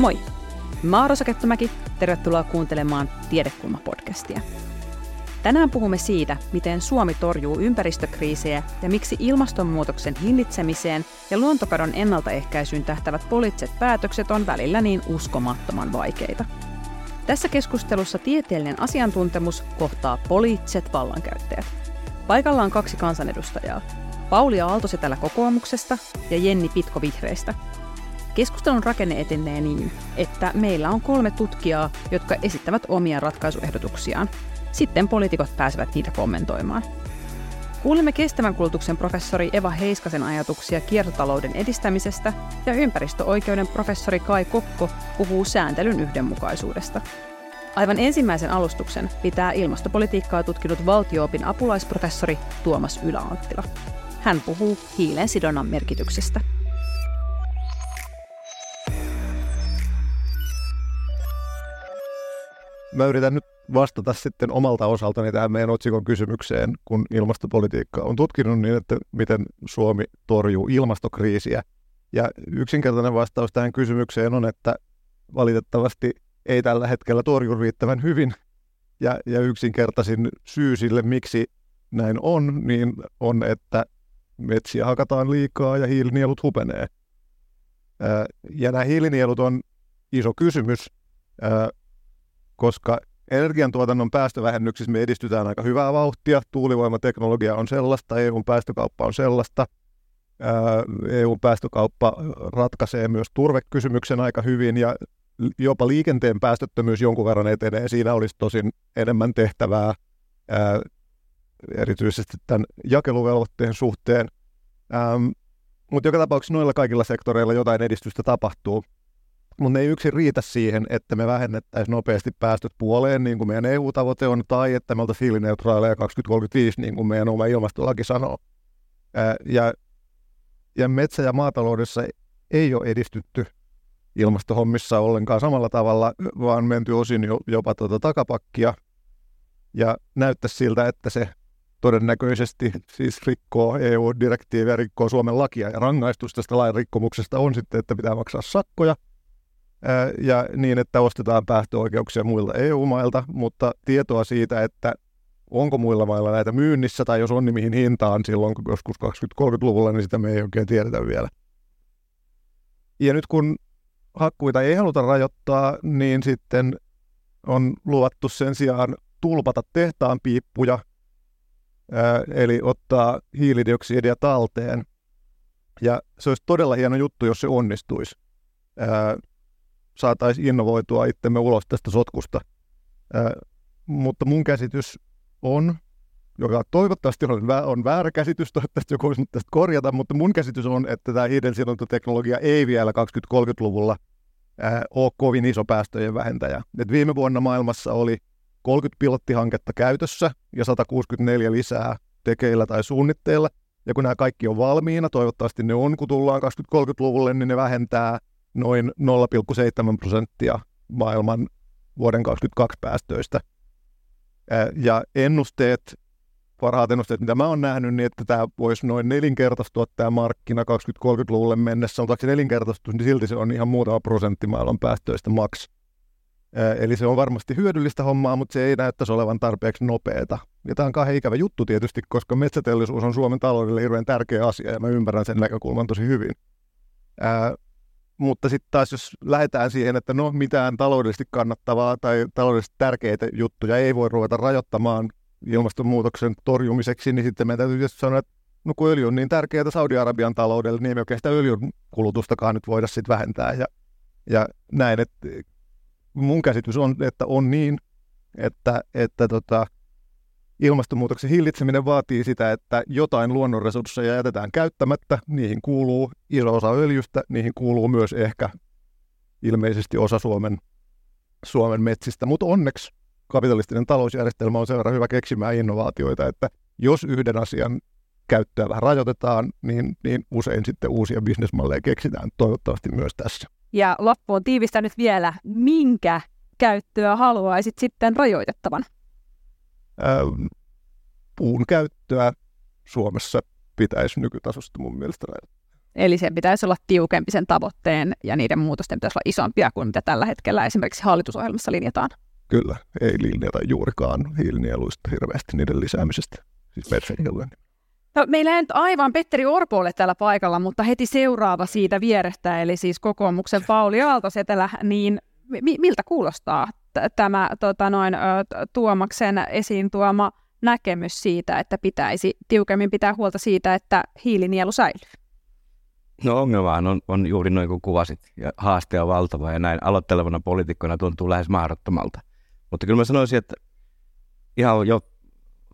Moi! Mä oon Kettumäki, tervetuloa kuuntelemaan Tiedekulma-podcastia. Tänään puhumme siitä, miten Suomi torjuu ympäristökriisejä ja miksi ilmastonmuutoksen hillitsemiseen ja luontokadon ennaltaehkäisyyn tähtävät poliittiset päätökset on välillä niin uskomattoman vaikeita. Tässä keskustelussa tieteellinen asiantuntemus kohtaa poliittiset vallankäyttäjät. Paikalla on kaksi kansanedustajaa, Pauli Aaltosetälä kokoomuksesta ja Jenni Pitko vihreistä. Keskustelun rakenne etenee niin, että meillä on kolme tutkijaa, jotka esittävät omia ratkaisuehdotuksiaan. Sitten poliitikot pääsevät niitä kommentoimaan. Kuulimme kestävän kulutuksen professori Eva Heiskasen ajatuksia kiertotalouden edistämisestä ja ympäristöoikeuden professori Kai Kokko puhuu sääntelyn yhdenmukaisuudesta. Aivan ensimmäisen alustuksen pitää ilmastopolitiikkaa tutkinut valtioopin apulaisprofessori Tuomas Yläanttila. Hän puhuu hiilen sidonnan merkityksestä. Mä yritän nyt vastata sitten omalta osaltani tähän meidän otsikon kysymykseen, kun ilmastopolitiikka on tutkinut niin, että miten Suomi torjuu ilmastokriisiä. Ja yksinkertainen vastaus tähän kysymykseen on, että valitettavasti ei tällä hetkellä torju riittävän hyvin. Ja, ja yksinkertaisin syy sille, miksi näin on, niin on, että metsiä hakataan liikaa ja hiilinielut hupenee. Ja nämä hiilinielut on iso kysymys, koska energiantuotannon päästövähennyksissä me edistytään aika hyvää vauhtia. Tuulivoimateknologia on sellaista, EUn päästökauppa on sellaista. EUn päästökauppa ratkaisee myös turvekysymyksen aika hyvin ja jopa liikenteen päästöttömyys jonkun verran etenee. Siinä olisi tosin enemmän tehtävää erityisesti tämän jakeluvelvoitteen suhteen. Mutta joka tapauksessa noilla kaikilla sektoreilla jotain edistystä tapahtuu. Mutta ne ei yksin riitä siihen, että me vähennettäisiin nopeasti päästöt puoleen, niin kuin meidän EU-tavoite on, tai että me oltaisiin hiilineutraaleja 2035, niin kuin meidän oma ilmastolaki sanoo. Ää, ja, ja metsä- ja maataloudessa ei ole edistytty ilmastohommissa ollenkaan samalla tavalla, vaan menty osin jopa tuota takapakkia. Ja näyttäisi siltä, että se todennäköisesti siis rikkoo EU-direktiiviä, rikkoo Suomen lakia ja rangaistus tästä lain rikkomuksesta on sitten, että pitää maksaa sakkoja ja niin, että ostetaan päästöoikeuksia muilta EU-mailta, mutta tietoa siitä, että onko muilla mailla näitä myynnissä tai jos on, niin mihin hintaan silloin joskus 20-30-luvulla, niin sitä me ei oikein tiedetä vielä. Ja nyt kun hakkuita ei haluta rajoittaa, niin sitten on luvattu sen sijaan tulpata tehtaan piippuja eli ottaa hiilidioksidia talteen. Ja se olisi todella hieno juttu, jos se onnistuisi. Saataisiin innovoitua itsemme ulos tästä sotkusta. Mutta mun käsitys on, joka toivottavasti on, on väärä käsitys, toivottavasti joku voisi tästä korjata, mutta mun käsitys on, että tämä hiidensidontateknologia ei vielä 2030-luvulla ole kovin iso päästöjen vähentäjä. Et viime vuonna maailmassa oli 30 pilottihanketta käytössä ja 164 lisää tekeillä tai suunnitteilla. Ja kun nämä kaikki on valmiina, toivottavasti ne on, kun tullaan 2030-luvulle, niin ne vähentää noin 0,7 prosenttia maailman vuoden 2022 päästöistä. Ja ennusteet, parhaat ennusteet, mitä mä oon nähnyt, niin että tämä voisi noin nelinkertaistua tämä markkina 2030-luvulle mennessä, mutta se nelinkertaistus, niin silti se on ihan muutama prosentti maailman päästöistä maks. Eli se on varmasti hyödyllistä hommaa, mutta se ei näyttäisi olevan tarpeeksi nopeata. Ja tämä on kahden ikävä juttu tietysti, koska metsäteollisuus on Suomen taloudelle hirveän tärkeä asia ja mä ymmärrän sen näkökulman tosi hyvin. Ää, mutta sitten taas jos lähdetään siihen, että no mitään taloudellisesti kannattavaa tai taloudellisesti tärkeitä juttuja ei voi ruveta rajoittamaan ilmastonmuutoksen torjumiseksi, niin sitten meidän täytyy tietysti sanoa, että no kun öljy on niin tärkeää Saudi-Arabian taloudelle, niin ei oikein sitä öljyn kulutustakaan nyt voida sitten vähentää. Ja, ja näin, että mun käsitys on, että on niin, että, että tota, ilmastonmuutoksen hillitseminen vaatii sitä, että jotain luonnonresursseja jätetään käyttämättä. Niihin kuuluu iso osa öljystä, niihin kuuluu myös ehkä ilmeisesti osa Suomen, Suomen metsistä. Mutta onneksi kapitalistinen talousjärjestelmä on sen verran hyvä keksimään innovaatioita, että jos yhden asian käyttöä vähän rajoitetaan, niin, niin usein sitten uusia bisnesmalleja keksitään, toivottavasti myös tässä. Ja loppuun tiivistänyt vielä, minkä käyttöä haluaisit sitten rajoitettavan? Ähm, puun käyttöä Suomessa pitäisi nykytasosta mun mielestä rajoittaa. Eli se pitäisi olla tiukempi sen tavoitteen ja niiden muutosten pitäisi olla isompia kuin mitä tällä hetkellä esimerkiksi hallitusohjelmassa linjataan. Kyllä, ei linjata juurikaan hiilinieluista hirveästi niiden lisäämisestä, siis. No, meillä ei nyt aivan Petteri Orpo ole täällä paikalla, mutta heti seuraava siitä vierestä, eli siis kokoomuksen Pauli Aaltosetelä, niin mi- miltä kuulostaa tämä tota noin, Tuomaksen esiin tuoma näkemys siitä, että pitäisi tiukemmin pitää huolta siitä, että hiilinielu säilyy? No ongelmahan on, on juuri noin kuin kuvasit, ja haaste on valtava, ja näin aloittelevana poliitikkona tuntuu lähes mahdottomalta. Mutta kyllä mä sanoisin, että ihan jo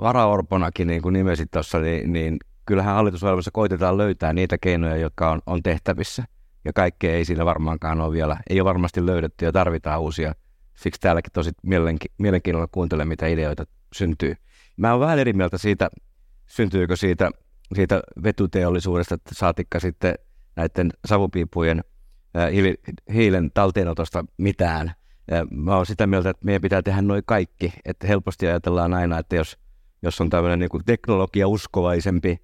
varaorponakin, niin kuin nimesit tuossa, niin, niin kyllähän hallitusohjelmassa koitetaan löytää niitä keinoja, jotka on, on tehtävissä. Ja kaikkea ei siinä varmaankaan ole vielä, ei ole varmasti löydetty ja tarvitaan uusia. Siksi täälläkin tosi mielenki- mielenkiinnolla kuuntelen, mitä ideoita syntyy. Mä oon vähän eri mieltä siitä, syntyykö siitä, siitä vetuteollisuudesta, että saatikka sitten näiden savupiipujen hiili, hiilen talteenotosta mitään. Mä oon sitä mieltä, että meidän pitää tehdä noin kaikki. Että helposti ajatellaan aina, että jos, jos on tämmöinen niin teknologia-uskovaisempi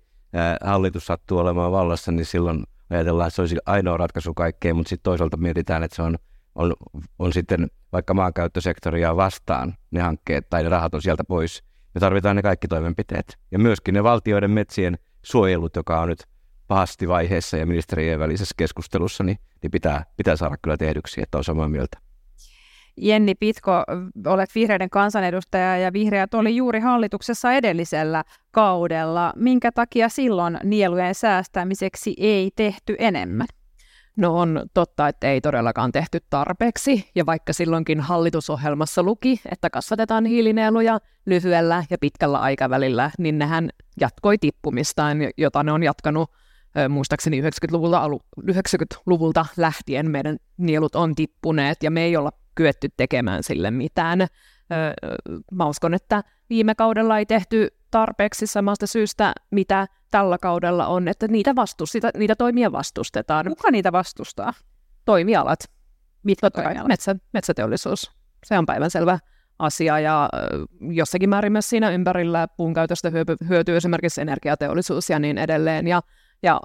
hallitus sattuu olemaan vallassa, niin silloin ajatellaan, että se olisi ainoa ratkaisu kaikkeen, mutta sitten toisaalta mietitään, että se on, on, on sitten vaikka maankäyttösektoria vastaan ne hankkeet tai ne rahat on sieltä pois. Me tarvitaan ne kaikki toimenpiteet. Ja myöskin ne valtioiden metsien suojelut, joka on nyt pahasti vaiheessa ja ministerien välisessä keskustelussa, niin, niin pitää, pitää saada kyllä tehdyksi, että on samaa mieltä. Jenni Pitko, olet vihreiden kansanedustaja ja vihreät oli juuri hallituksessa edellisellä kaudella. Minkä takia silloin nielujen säästämiseksi ei tehty enemmän? No on totta, että ei todellakaan tehty tarpeeksi, ja vaikka silloinkin hallitusohjelmassa luki, että kasvatetaan hiilinieluja lyhyellä ja pitkällä aikavälillä, niin nehän jatkoi tippumistaan, jota ne on jatkanut muistaakseni 90-luvulta, 90-luvulta lähtien meidän nielut on tippuneet ja me ei olla kyetty tekemään sille mitään. Mä uskon, että viime kaudella ei tehty tarpeeksi samasta syystä, mitä tällä kaudella on, että niitä, sitä, niitä toimia vastustetaan. Kuka niitä vastustaa? Toimialat. Mitkä toimialat? Metsä, metsäteollisuus. Se on päivänselvä asia ja jossakin määrin myös siinä ympärillä puun käytöstä hyötyy esimerkiksi energiateollisuus ja niin edelleen. Ja, ja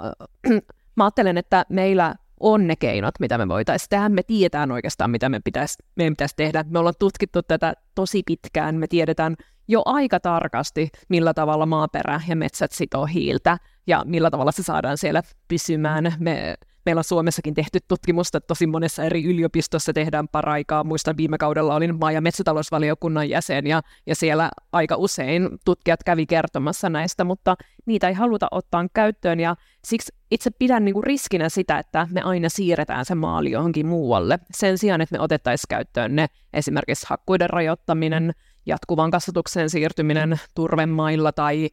mä ajattelen, että meillä on ne keinot, mitä me voitaisiin tehdä. Me tiedetään oikeastaan, mitä me pitäisi, meidän pitäisi tehdä. Me ollaan tutkittu tätä tosi pitkään. Me tiedetään jo aika tarkasti, millä tavalla maaperä ja metsät sitoo hiiltä ja millä tavalla se saadaan siellä pysymään. Me meillä on Suomessakin tehty tutkimusta, tosi monessa eri yliopistossa tehdään paraikaa. Muistan viime kaudella olin maa- ja metsätalousvaliokunnan jäsen ja, ja siellä aika usein tutkijat kävi kertomassa näistä, mutta niitä ei haluta ottaa käyttöön ja siksi itse pidän niin kuin riskinä sitä, että me aina siirretään se maali johonkin muualle sen sijaan, että me otettaisiin käyttöön ne esimerkiksi hakkuiden rajoittaminen, jatkuvan kasvatukseen siirtyminen turvemailla tai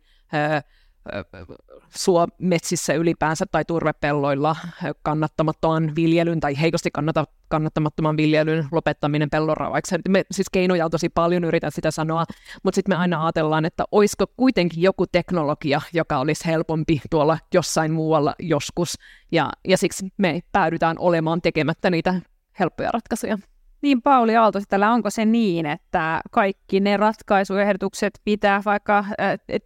metsissä ylipäänsä tai turvepelloilla kannattamattoman viljelyn tai heikosti kannata, kannattamattoman viljelyn lopettaminen pellorauhaksi. Me siis keinoja on tosi paljon, yritän sitä sanoa, mutta sitten me aina ajatellaan, että olisiko kuitenkin joku teknologia, joka olisi helpompi tuolla jossain muualla joskus, ja, ja siksi me päädytään olemaan tekemättä niitä helppoja ratkaisuja. Niin Pauli Aalto, tällä onko se niin, että kaikki ne ratkaisuehdotukset pitää vaikka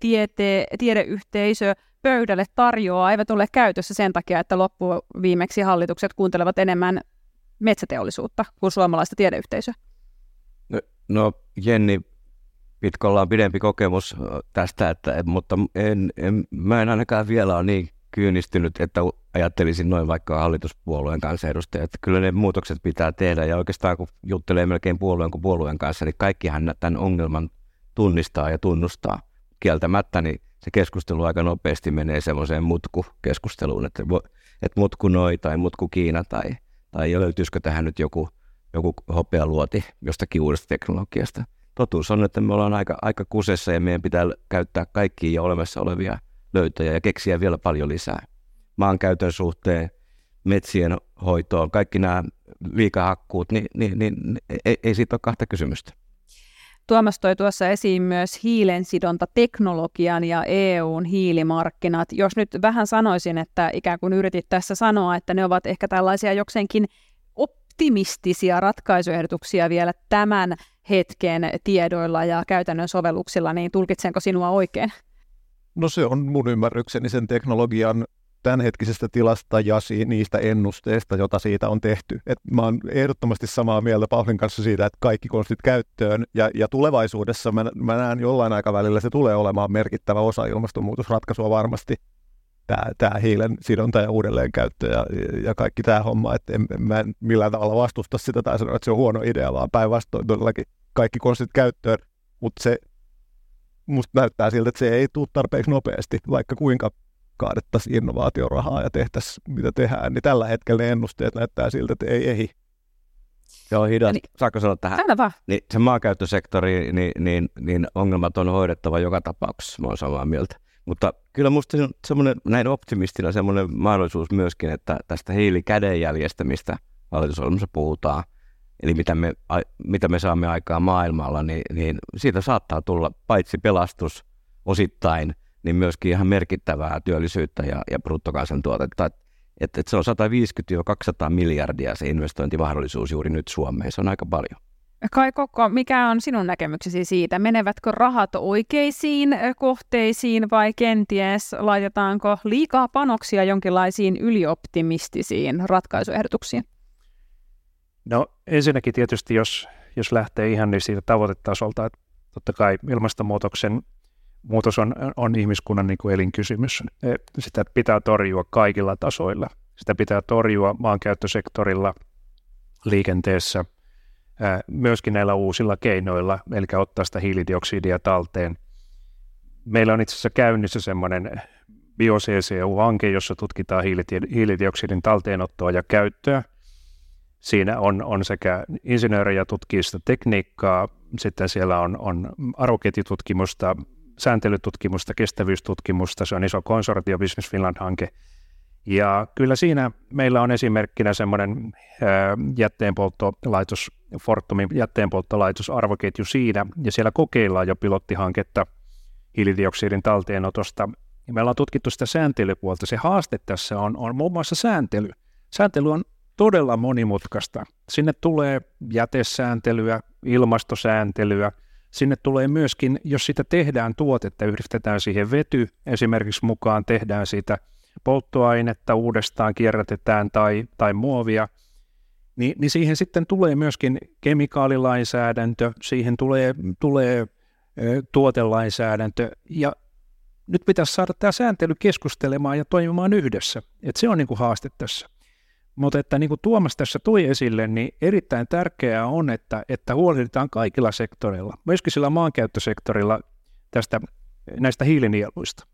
tiete, tiedeyhteisö pöydälle tarjoaa, eivät ole käytössä sen takia, että loppuviimeksi hallitukset kuuntelevat enemmän metsäteollisuutta kuin suomalaista tiedeyhteisöä? No, no Jenni, Pitkolla on pidempi kokemus tästä, että, mutta en, en, mä en ainakaan vielä ole niin kyynistynyt, että ajattelisin noin vaikka hallituspuolueen kanssa edustaja, että kyllä ne muutokset pitää tehdä ja oikeastaan kun juttelee melkein puolueen kuin puolueen kanssa, niin kaikkihan tämän ongelman tunnistaa ja tunnustaa. Kieltämättä niin se keskustelu aika nopeasti menee semmoiseen mutkukeskusteluun, että, että mutku noi tai mutku Kiina tai, tai löytyisikö tähän nyt joku, joku hopealuoti jostakin uudesta teknologiasta. Totuus on, että me ollaan aika, aika kusessa ja meidän pitää käyttää kaikkia jo olemassa olevia löytöjä ja keksiä vielä paljon lisää. Maankäytön suhteen, metsien hoitoon, kaikki nämä liikahakkuut, niin, niin, niin ei, ei siitä ole kahta kysymystä. Tuomas toi tuossa esiin myös hiilensidontateknologian ja EUn hiilimarkkinat. Jos nyt vähän sanoisin, että ikään kuin yritit tässä sanoa, että ne ovat ehkä tällaisia jokseenkin optimistisia ratkaisuehdotuksia vielä tämän hetken tiedoilla ja käytännön sovelluksilla, niin tulkitsenko sinua oikein? No se on mun ymmärrykseni sen teknologian tämänhetkisestä tilasta ja niistä ennusteista, jota siitä on tehty. Et mä oon ehdottomasti samaa mieltä Paulin kanssa siitä, että kaikki konstit käyttöön ja, ja tulevaisuudessa mä, mä näen jollain aikavälillä se tulee olemaan merkittävä osa ilmastonmuutosratkaisua varmasti tämä, tämä hiilen sidonta ja uudelleenkäyttö ja, ja kaikki tämä homma, että en, mä en millään tavalla vastusta sitä tai sano, että se on huono idea, vaan päinvastoin todellakin kaikki konstit käyttöön, mutta se musta näyttää siltä, että se ei tule tarpeeksi nopeasti, vaikka kuinka kaadettaisiin innovaatiorahaa ja tehtäisiin mitä tehdään, niin tällä hetkellä ne ennusteet näyttää siltä, että ei ehdi. Joo, hidas. Niin, Saako sanoa tähän? Aina vaan. Niin, se maankäyttösektori, niin, niin, niin ongelmat on hoidettava joka tapauksessa, mä olen samaa mieltä. Mutta kyllä minusta se on semmoinen, näin optimistina semmoinen mahdollisuus myöskin, että tästä hiilikädenjäljestä, mistä hallitusohjelmassa puhutaan, eli mitä me, a, mitä me saamme aikaa maailmalla, niin, niin siitä saattaa tulla paitsi pelastus osittain, niin myöskin ihan merkittävää työllisyyttä ja, ja bruttokansantuotetta. Et, et, et se on 150-200 miljardia se investointimahdollisuus juuri nyt Suomeen, se on aika paljon. Kai Kokko, mikä on sinun näkemyksesi siitä? Menevätkö rahat oikeisiin kohteisiin vai kenties laitetaanko liikaa panoksia jonkinlaisiin ylioptimistisiin ratkaisuehdotuksiin? No ensinnäkin tietysti, jos, jos lähtee ihan niin siitä tavoitetasolta, että totta kai ilmastonmuutoksen muutos on, on ihmiskunnan niin kuin elinkysymys. E, sitä pitää torjua kaikilla tasoilla. Sitä pitää torjua maankäyttösektorilla, liikenteessä – myöskin näillä uusilla keinoilla, eli ottaa sitä hiilidioksidia talteen. Meillä on itse asiassa käynnissä semmoinen BioCCU-hanke, jossa tutkitaan hiilidioksidin talteenottoa ja käyttöä. Siinä on, on sekä insinöörejä tutkii sitä tekniikkaa, sitten siellä on, on arvoketjututkimusta, sääntelytutkimusta, kestävyystutkimusta, se on iso konsortio Business Finland-hanke – ja kyllä siinä meillä on esimerkkinä semmoinen jätteenpolttolaitos, Fortumin jätteenpolttolaitos arvoketju siinä, ja siellä kokeillaan jo pilottihanketta hiilidioksidin talteenotosta. Ja me ollaan tutkittu sitä sääntelypuolta. Se haaste tässä on, on muun muassa sääntely. Sääntely on todella monimutkaista. Sinne tulee jätesääntelyä, ilmastosääntelyä, Sinne tulee myöskin, jos sitä tehdään tuotetta, yhdistetään siihen vety esimerkiksi mukaan, tehdään siitä – polttoainetta uudestaan kierrätetään tai, tai muovia, niin, niin siihen sitten tulee myöskin kemikaalilainsäädäntö, siihen tulee, tulee tuotelainsäädäntö ja nyt pitäisi saada tämä sääntely keskustelemaan ja toimimaan yhdessä. Et se on niin kuin haaste tässä. Mutta että niin kuin Tuomas tässä toi esille, niin erittäin tärkeää on, että, että huolehditaan kaikilla sektoreilla, myöskin sillä maankäyttösektorilla tästä, näistä hiilinieluista.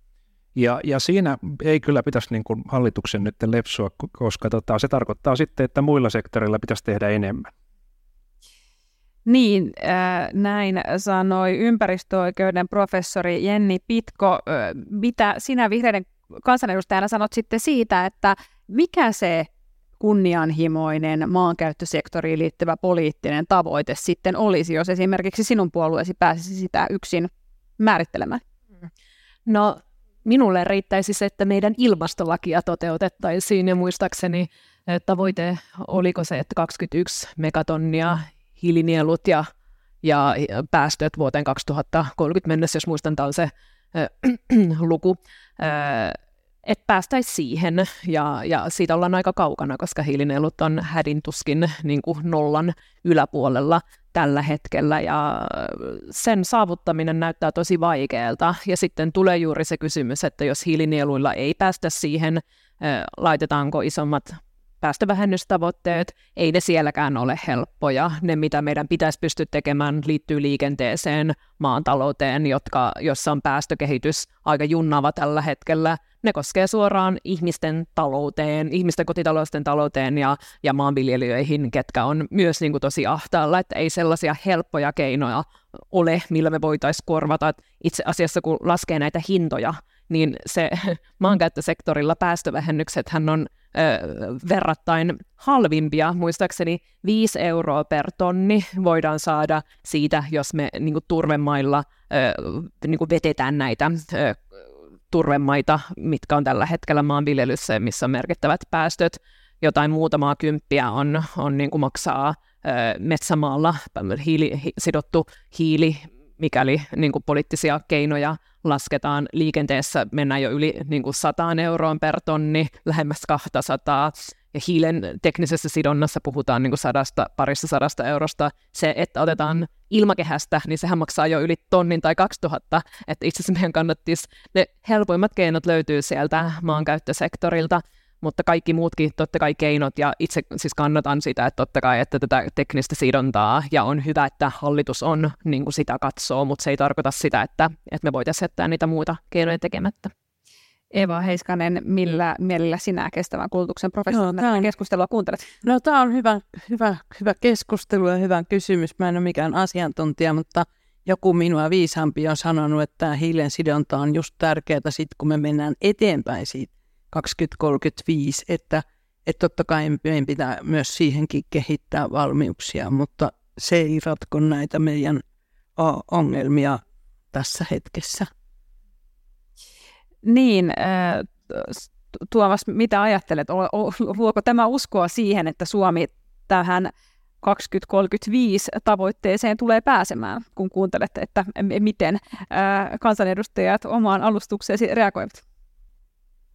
Ja, ja siinä ei kyllä pitäisi niin kuin hallituksen nyt lepsua, koska tota, se tarkoittaa sitten, että muilla sektoreilla pitäisi tehdä enemmän. Niin, äh, näin sanoi ympäristöoikeuden professori Jenni Pitko. Äh, mitä sinä vihreiden kansanedustajana sanot sitten siitä, että mikä se kunnianhimoinen maankäyttösektoriin liittyvä poliittinen tavoite sitten olisi, jos esimerkiksi sinun puolueesi pääsisi sitä yksin määrittelemään? No minulle riittäisi se, että meidän ilmastolakia toteutettaisiin ja muistaakseni tavoite oliko se, että 21 megatonnia hiilinielut ja, ja päästöt vuoteen 2030 mennessä, jos muistan, tämä on se äh, luku, äh, että päästäisiin siihen, ja, ja siitä ollaan aika kaukana, koska hiilinielut on hädintuskin niin kuin nollan yläpuolella tällä hetkellä ja sen saavuttaminen näyttää tosi vaikealta. Ja sitten tulee juuri se kysymys, että jos hiilinieluilla ei päästä siihen, laitetaanko isommat päästövähennystavoitteet, ei ne sielläkään ole helppoja. Ne, mitä meidän pitäisi pystyä tekemään, liittyy liikenteeseen, maantalouteen, jotka, jossa on päästökehitys aika junnava tällä hetkellä. Ne koskee suoraan ihmisten talouteen, ihmisten kotitalousten talouteen ja, ja maanviljelijöihin, ketkä on myös niin kuin tosi ahtaalla, että ei sellaisia helppoja keinoja ole, millä me voitaisiin korvata. Itse asiassa kun laskee näitä hintoja, niin se maankäyttösektorilla päästövähennykset hän on verrattain halvimpia. Muistaakseni 5 euroa per tonni voidaan saada siitä, jos me niin kuin turvemailla ö, niin kuin vetetään näitä ö, turvemaita, mitkä on tällä hetkellä maanviljelyssä, missä on merkittävät päästöt. Jotain muutamaa kymppiä on, on niin kuin maksaa ö, metsämaalla hiili, hi, sidottu hiili mikäli niin kuin poliittisia keinoja lasketaan liikenteessä, mennään jo yli niin kuin 100 euroon per tonni, lähemmäs 200, ja hiilen teknisessä sidonnassa puhutaan niin kuin sadasta, parissa sadasta eurosta. Se, että otetaan ilmakehästä, niin sehän maksaa jo yli tonnin tai 2000, että itse asiassa meidän kannattisi, ne helpoimmat keinot löytyy sieltä maankäyttösektorilta, mutta kaikki muutkin totta kai keinot, ja itse siis kannatan sitä, että totta kai, että tätä teknistä sidontaa, ja on hyvä, että hallitus on niin kuin sitä katsoo, mutta se ei tarkoita sitä, että, että me voitaisiin jättää niitä muita keinoja tekemättä. Eva Heiskanen, millä mielellä sinä kestävän kulutuksen professorina on... keskustelua kuuntelet? No tämä on hyvä, hyvä, hyvä keskustelu ja hyvä kysymys. Mä en ole mikään asiantuntija, mutta joku minua viisaampi on sanonut, että hiilen sidonta on just tärkeää sitten, kun me mennään eteenpäin siitä 2035, että, että totta kai meidän pitää myös siihenkin kehittää valmiuksia, mutta se ei ratko näitä meidän ongelmia tässä hetkessä. Niin, Tuomas, mitä ajattelet? Luoko tämä uskoa siihen, että Suomi tähän 2035 tavoitteeseen tulee pääsemään, kun kuuntelette, että miten kansanedustajat omaan alustukseesi reagoivat?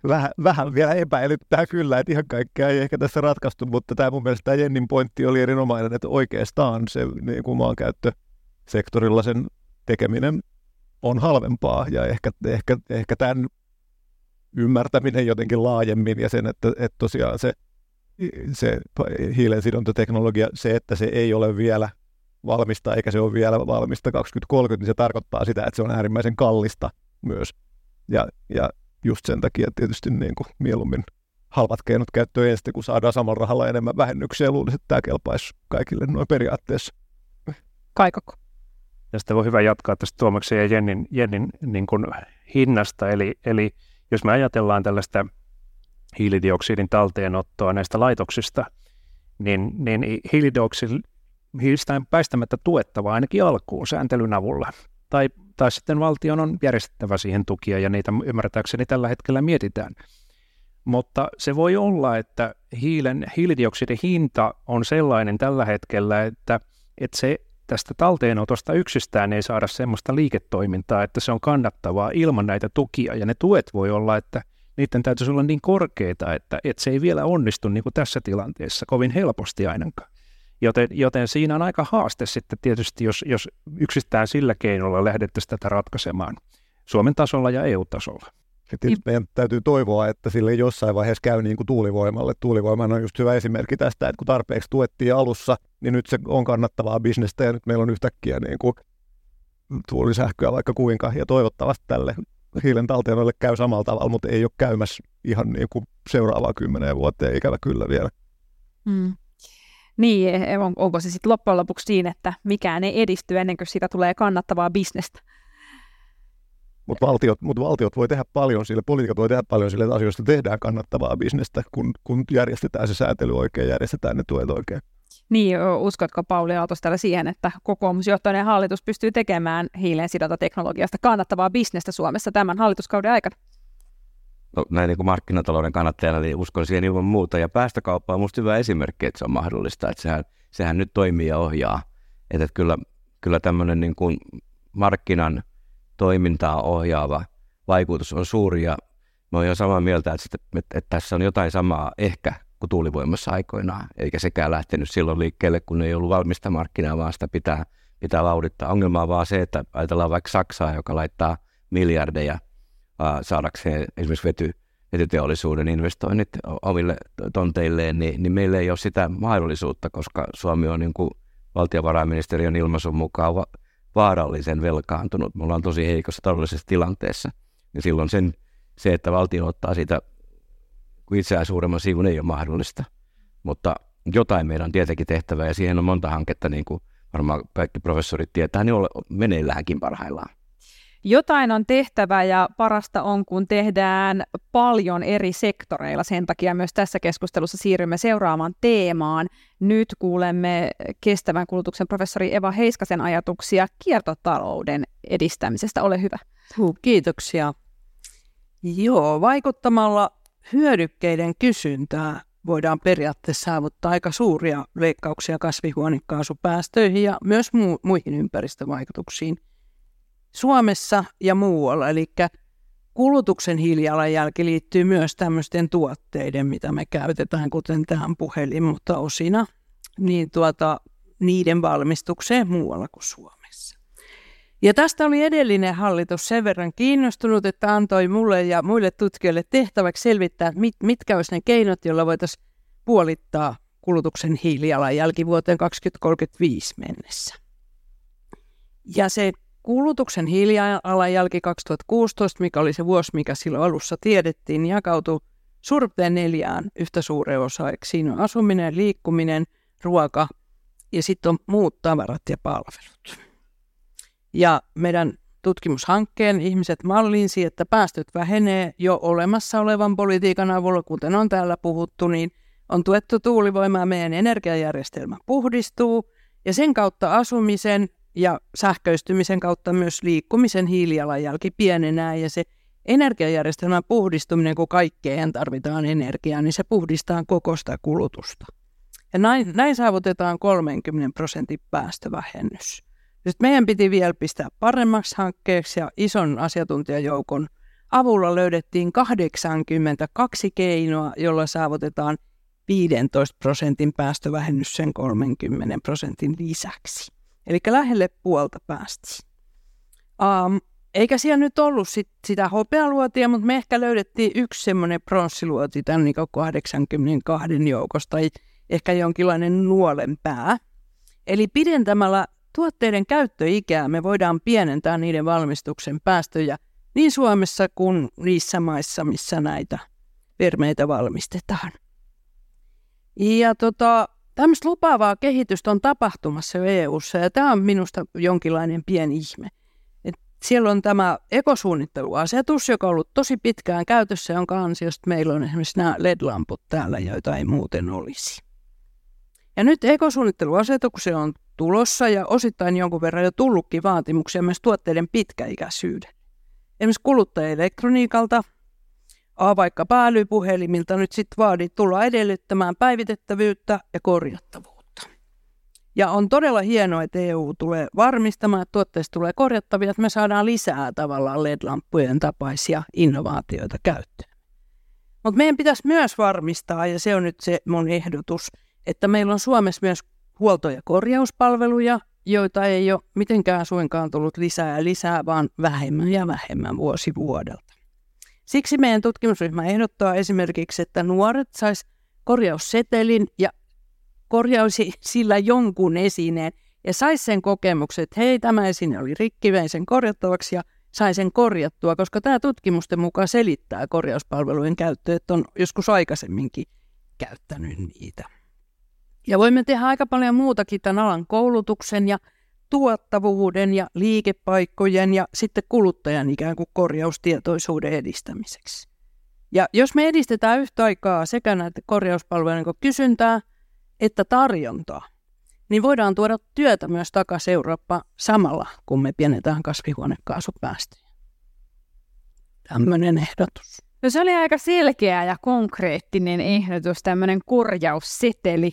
Vähän, vähän vielä epäilyttää kyllä, että ihan kaikkea ei ehkä tässä ratkaistu, mutta tämä mun mielestä tämä Jennin pointti oli erinomainen, että oikeastaan se niin kuin maankäyttösektorilla sen tekeminen on halvempaa ja ehkä, ehkä, ehkä tämän ymmärtäminen jotenkin laajemmin ja sen, että, että tosiaan se, se hiilensidontateknologia, se, että se ei ole vielä valmista eikä se ole vielä valmista 2030, niin se tarkoittaa sitä, että se on äärimmäisen kallista myös. Ja, ja just sen takia tietysti niin kuin mieluummin halvat keinot käyttöön ensin, kun saadaan samalla rahalla enemmän vähennyksiä. Luulisin, että tämä kelpaisi kaikille noin periaatteessa. Kaikako. Tästä voi hyvä jatkaa tästä Tuomaksen ja Jennin, Jennin niin kuin hinnasta. Eli, eli jos me ajatellaan tällaista hiilidioksidin talteenottoa näistä laitoksista, niin, niin hiilidioksidin hiilistä on päästämättä tuettava ainakin alkuun sääntelyn avulla. Tai tai sitten valtion on järjestettävä siihen tukia ja niitä ymmärtääkseni tällä hetkellä mietitään. Mutta se voi olla, että hiilen, hiilidioksidin hinta on sellainen tällä hetkellä, että, että se tästä talteenotosta yksistään ei saada semmoista liiketoimintaa, että se on kannattavaa ilman näitä tukia. Ja ne tuet voi olla, että niiden täytyisi olla niin korkeita, että, että se ei vielä onnistu niin kuin tässä tilanteessa kovin helposti ainakaan. Joten, joten siinä on aika haaste sitten tietysti, jos, jos yksistään sillä keinolla lähdettäisiin tätä ratkaisemaan Suomen tasolla ja EU-tasolla. Ja tietysti meidän täytyy toivoa, että sille jossain vaiheessa käy niin kuin tuulivoimalle. Tuulivoima on just hyvä esimerkki tästä, että kun tarpeeksi tuettiin alussa, niin nyt se on kannattavaa bisnestä ja nyt meillä on yhtäkkiä niin kuin tuulisähköä vaikka kuinka. Ja toivottavasti tälle hiilen talteenolle käy samalla tavalla, mutta ei ole käymässä ihan niin kuin seuraavaa kymmeneen vuoteen ikävä kyllä vielä. Mm. Niin, e, on, onko se sitten loppujen lopuksi niin, että mikään ei edisty ennen kuin siitä tulee kannattavaa bisnestä? Mutta valtiot, mut valtiot voi tehdä paljon sille, poliitikot voi tehdä paljon sille, että asioista tehdään kannattavaa bisnestä, kun, kun järjestetään se säätely oikein, järjestetään ne tuet oikein. Niin, uskotko Pauli Aaltostella siihen, että kokoomusjohtoinen hallitus pystyy tekemään hiilen teknologiasta kannattavaa bisnestä Suomessa tämän hallituskauden aikana? No, näin niin markkinatalouden kannattajana, niin uskon siihen ilman muuta. Ja päästökauppa on minusta hyvä esimerkki, että se on mahdollista, että sehän, sehän nyt toimii ja ohjaa. Että, että kyllä, kyllä tämmöinen niin kuin markkinan toimintaa ohjaava vaikutus on suuri ja mä jo samaa mieltä, että, että, että tässä on jotain samaa ehkä kuin tuulivoimassa aikoinaan, eikä sekään lähtenyt silloin liikkeelle, kun ei ollut valmista markkinaa, vaan sitä pitää, pitää vauhdittaa. Ongelma on vaan se, että ajatellaan vaikka Saksaa, joka laittaa miljardeja saadakseen esimerkiksi vety, vetyteollisuuden investoinnit omille tonteilleen, niin, niin meillä ei ole sitä mahdollisuutta, koska Suomi on niin kuin valtiovarainministeriön ilmaisun mukaan va- vaarallisen velkaantunut. Me ollaan tosi heikossa taloudellisessa tilanteessa. Ja silloin sen, se, että valtio ottaa siitä itseään suuremman sivun, ei ole mahdollista. Mutta jotain meidän on tietenkin tehtävä, ja siihen on monta hanketta, niin kuin varmaan kaikki professorit tietää, niin meneilläänkin parhaillaan. Jotain on tehtävä ja parasta on, kun tehdään paljon eri sektoreilla. Sen takia myös tässä keskustelussa siirrymme seuraavaan teemaan. Nyt kuulemme kestävän kulutuksen professori Eva Heiskasen ajatuksia kiertotalouden edistämisestä. Ole hyvä. Kiitoksia. Joo, vaikuttamalla hyödykkeiden kysyntää voidaan periaatteessa saavuttaa aika suuria leikkauksia kasvihuonekaasupäästöihin ja myös mu- muihin ympäristövaikutuksiin – Suomessa ja muualla. Eli kulutuksen hiilijalanjälki liittyy myös tämmöisten tuotteiden, mitä me käytetään, kuten tähän puhelin, mutta osina, niin tuota, niiden valmistukseen muualla kuin Suomessa. Ja tästä oli edellinen hallitus sen verran kiinnostunut, että antoi mulle ja muille tutkijoille tehtäväksi selvittää, mit, mitkä olisivat ne keinot, joilla voitaisiin puolittaa kulutuksen hiilijalanjälki vuoteen 2035 mennessä. Ja se kulutuksen hiilijalanjälki 2016, mikä oli se vuosi, mikä silloin alussa tiedettiin, jakautui suurin neljään yhtä suureen osaiksi. Siinä on asuminen, liikkuminen, ruoka ja sitten on muut tavarat ja palvelut. Ja meidän tutkimushankkeen ihmiset mallinsi, että päästöt vähenee jo olemassa olevan politiikan avulla, kuten on täällä puhuttu, niin on tuettu tuulivoimaa, meidän energiajärjestelmä puhdistuu ja sen kautta asumisen ja sähköistymisen kautta myös liikkumisen hiilijalanjälki pienenää ja se energiajärjestelmän puhdistuminen, kun kaikkeen tarvitaan energiaa, niin se puhdistaa koko sitä kulutusta. Ja näin, näin saavutetaan 30 prosentin päästövähennys. Nyt meidän piti vielä pistää paremmaksi hankkeeksi ja ison asiantuntijajoukon avulla löydettiin 82 keinoa, jolla saavutetaan 15 prosentin päästövähennys sen 30 prosentin lisäksi. Eli lähelle puolta päästiin. Um, eikä siellä nyt ollut sit sitä hopealuotia, mutta me ehkä löydettiin yksi semmoinen pronssiluoti tämän niin 82 joukosta, tai ehkä jonkinlainen nuolen pää. Eli pidentämällä tuotteiden käyttöikää me voidaan pienentää niiden valmistuksen päästöjä niin Suomessa kuin niissä maissa, missä näitä vermeitä valmistetaan. Ja tota, Tämmöistä lupaavaa kehitystä on tapahtumassa jo EU-ssa ja tämä on minusta jonkinlainen pieni ihme. Et siellä on tämä ekosuunnitteluasetus, joka on ollut tosi pitkään käytössä, jonka ansiosta meillä on esimerkiksi nämä LED-lamput täällä, joita ei muuten olisi. Ja nyt ekosuunnitteluasetuksen on tulossa ja osittain jonkun verran jo tullutkin vaatimuksia myös tuotteiden pitkäikäisyyden. Esimerkiksi kuluttajaelektroniikalta A vaikka päälypuhelimilta nyt sitten vaadit tulla edellyttämään päivitettävyyttä ja korjattavuutta. Ja on todella hienoa, että EU tulee varmistamaan, että tuotteista tulee korjattavia, että me saadaan lisää tavallaan LED-lamppujen tapaisia innovaatioita käyttöön. Mutta meidän pitäisi myös varmistaa, ja se on nyt se mun ehdotus, että meillä on Suomessa myös huolto- ja korjauspalveluja, joita ei ole mitenkään suinkaan tullut lisää ja lisää, vaan vähemmän ja vähemmän vuosi vuodelta. Siksi meidän tutkimusryhmä ehdottaa esimerkiksi, että nuoret sais korjaussetelin ja korjausi sillä jonkun esineen ja saisi sen kokemuksen, että hei, tämä esine oli rikki, vein sen korjattavaksi ja sai sen korjattua, koska tämä tutkimusten mukaan selittää korjauspalvelujen käyttöä, että on joskus aikaisemminkin käyttänyt niitä. Ja voimme tehdä aika paljon muutakin tämän alan koulutuksen ja tuottavuuden ja liikepaikkojen ja sitten kuluttajan ikään kuin korjaustietoisuuden edistämiseksi. Ja jos me edistetään yhtä aikaa sekä näitä korjauspalvelujen niin kysyntää että tarjontaa, niin voidaan tuoda työtä myös takaisin Eurooppa samalla, kun me pienetään kasvihuonekaasupäästöjä. Tämmöinen ehdotus. No se oli aika selkeä ja konkreettinen ehdotus, tämmöinen korjausseteli.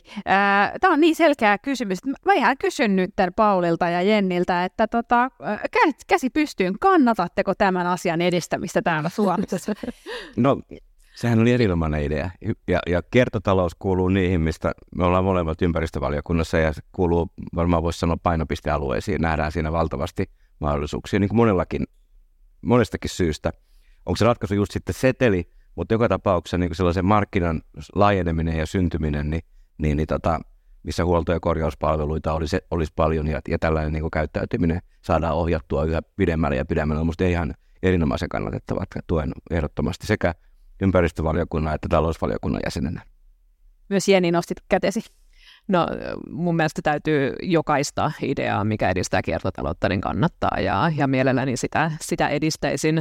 Tämä on niin selkeä kysymys, että mä ihan kysyn nyt tämän Paulilta ja Jenniltä, että tota, käsi pystyyn, kannatatteko tämän asian edistämistä täällä Suomessa? No, sehän oli erinomainen idea. Ja, ja kiertotalous kuuluu niihin, mistä me ollaan molemmat ympäristövaliokunnassa ja se kuuluu, varmaan voisi sanoa painopistealueisiin. Nähdään siinä valtavasti mahdollisuuksia, niin kuin monellakin, monestakin syystä – onko se ratkaisu just sitten seteli, mutta joka tapauksessa niin sellaisen markkinan laajeneminen ja syntyminen, niin, niin, niin tota, missä huolto- ja korjauspalveluita olisi, olisi paljon ja, ja tällainen niin käyttäytyminen saadaan ohjattua yhä pidemmälle ja pidemmälle. On minusta ihan erinomaisen kannatettava, että tuen ehdottomasti sekä ympäristövaliokunnan että talousvaliokunnan jäsenenä. Myös Jenni nostit kätesi. No mun mielestä täytyy jokaista ideaa, mikä edistää kiertotaloutta, niin kannattaa ja, ja mielelläni sitä, sitä edistäisin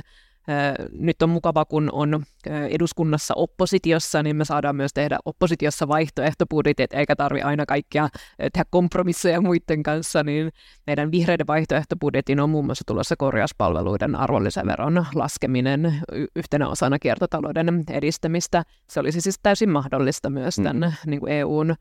nyt on mukava, kun on eduskunnassa oppositiossa, niin me saadaan myös tehdä oppositiossa vaihtoehtobudjetit, eikä tarvi aina kaikkia tehdä kompromisseja muiden kanssa, niin meidän vihreiden vaihtoehtobudjetin on muun muassa tulossa korjauspalveluiden arvonlisäveron laskeminen yhtenä osana kiertotalouden edistämistä. Se olisi siis täysin mahdollista myös tämän mm. niin kuin EUn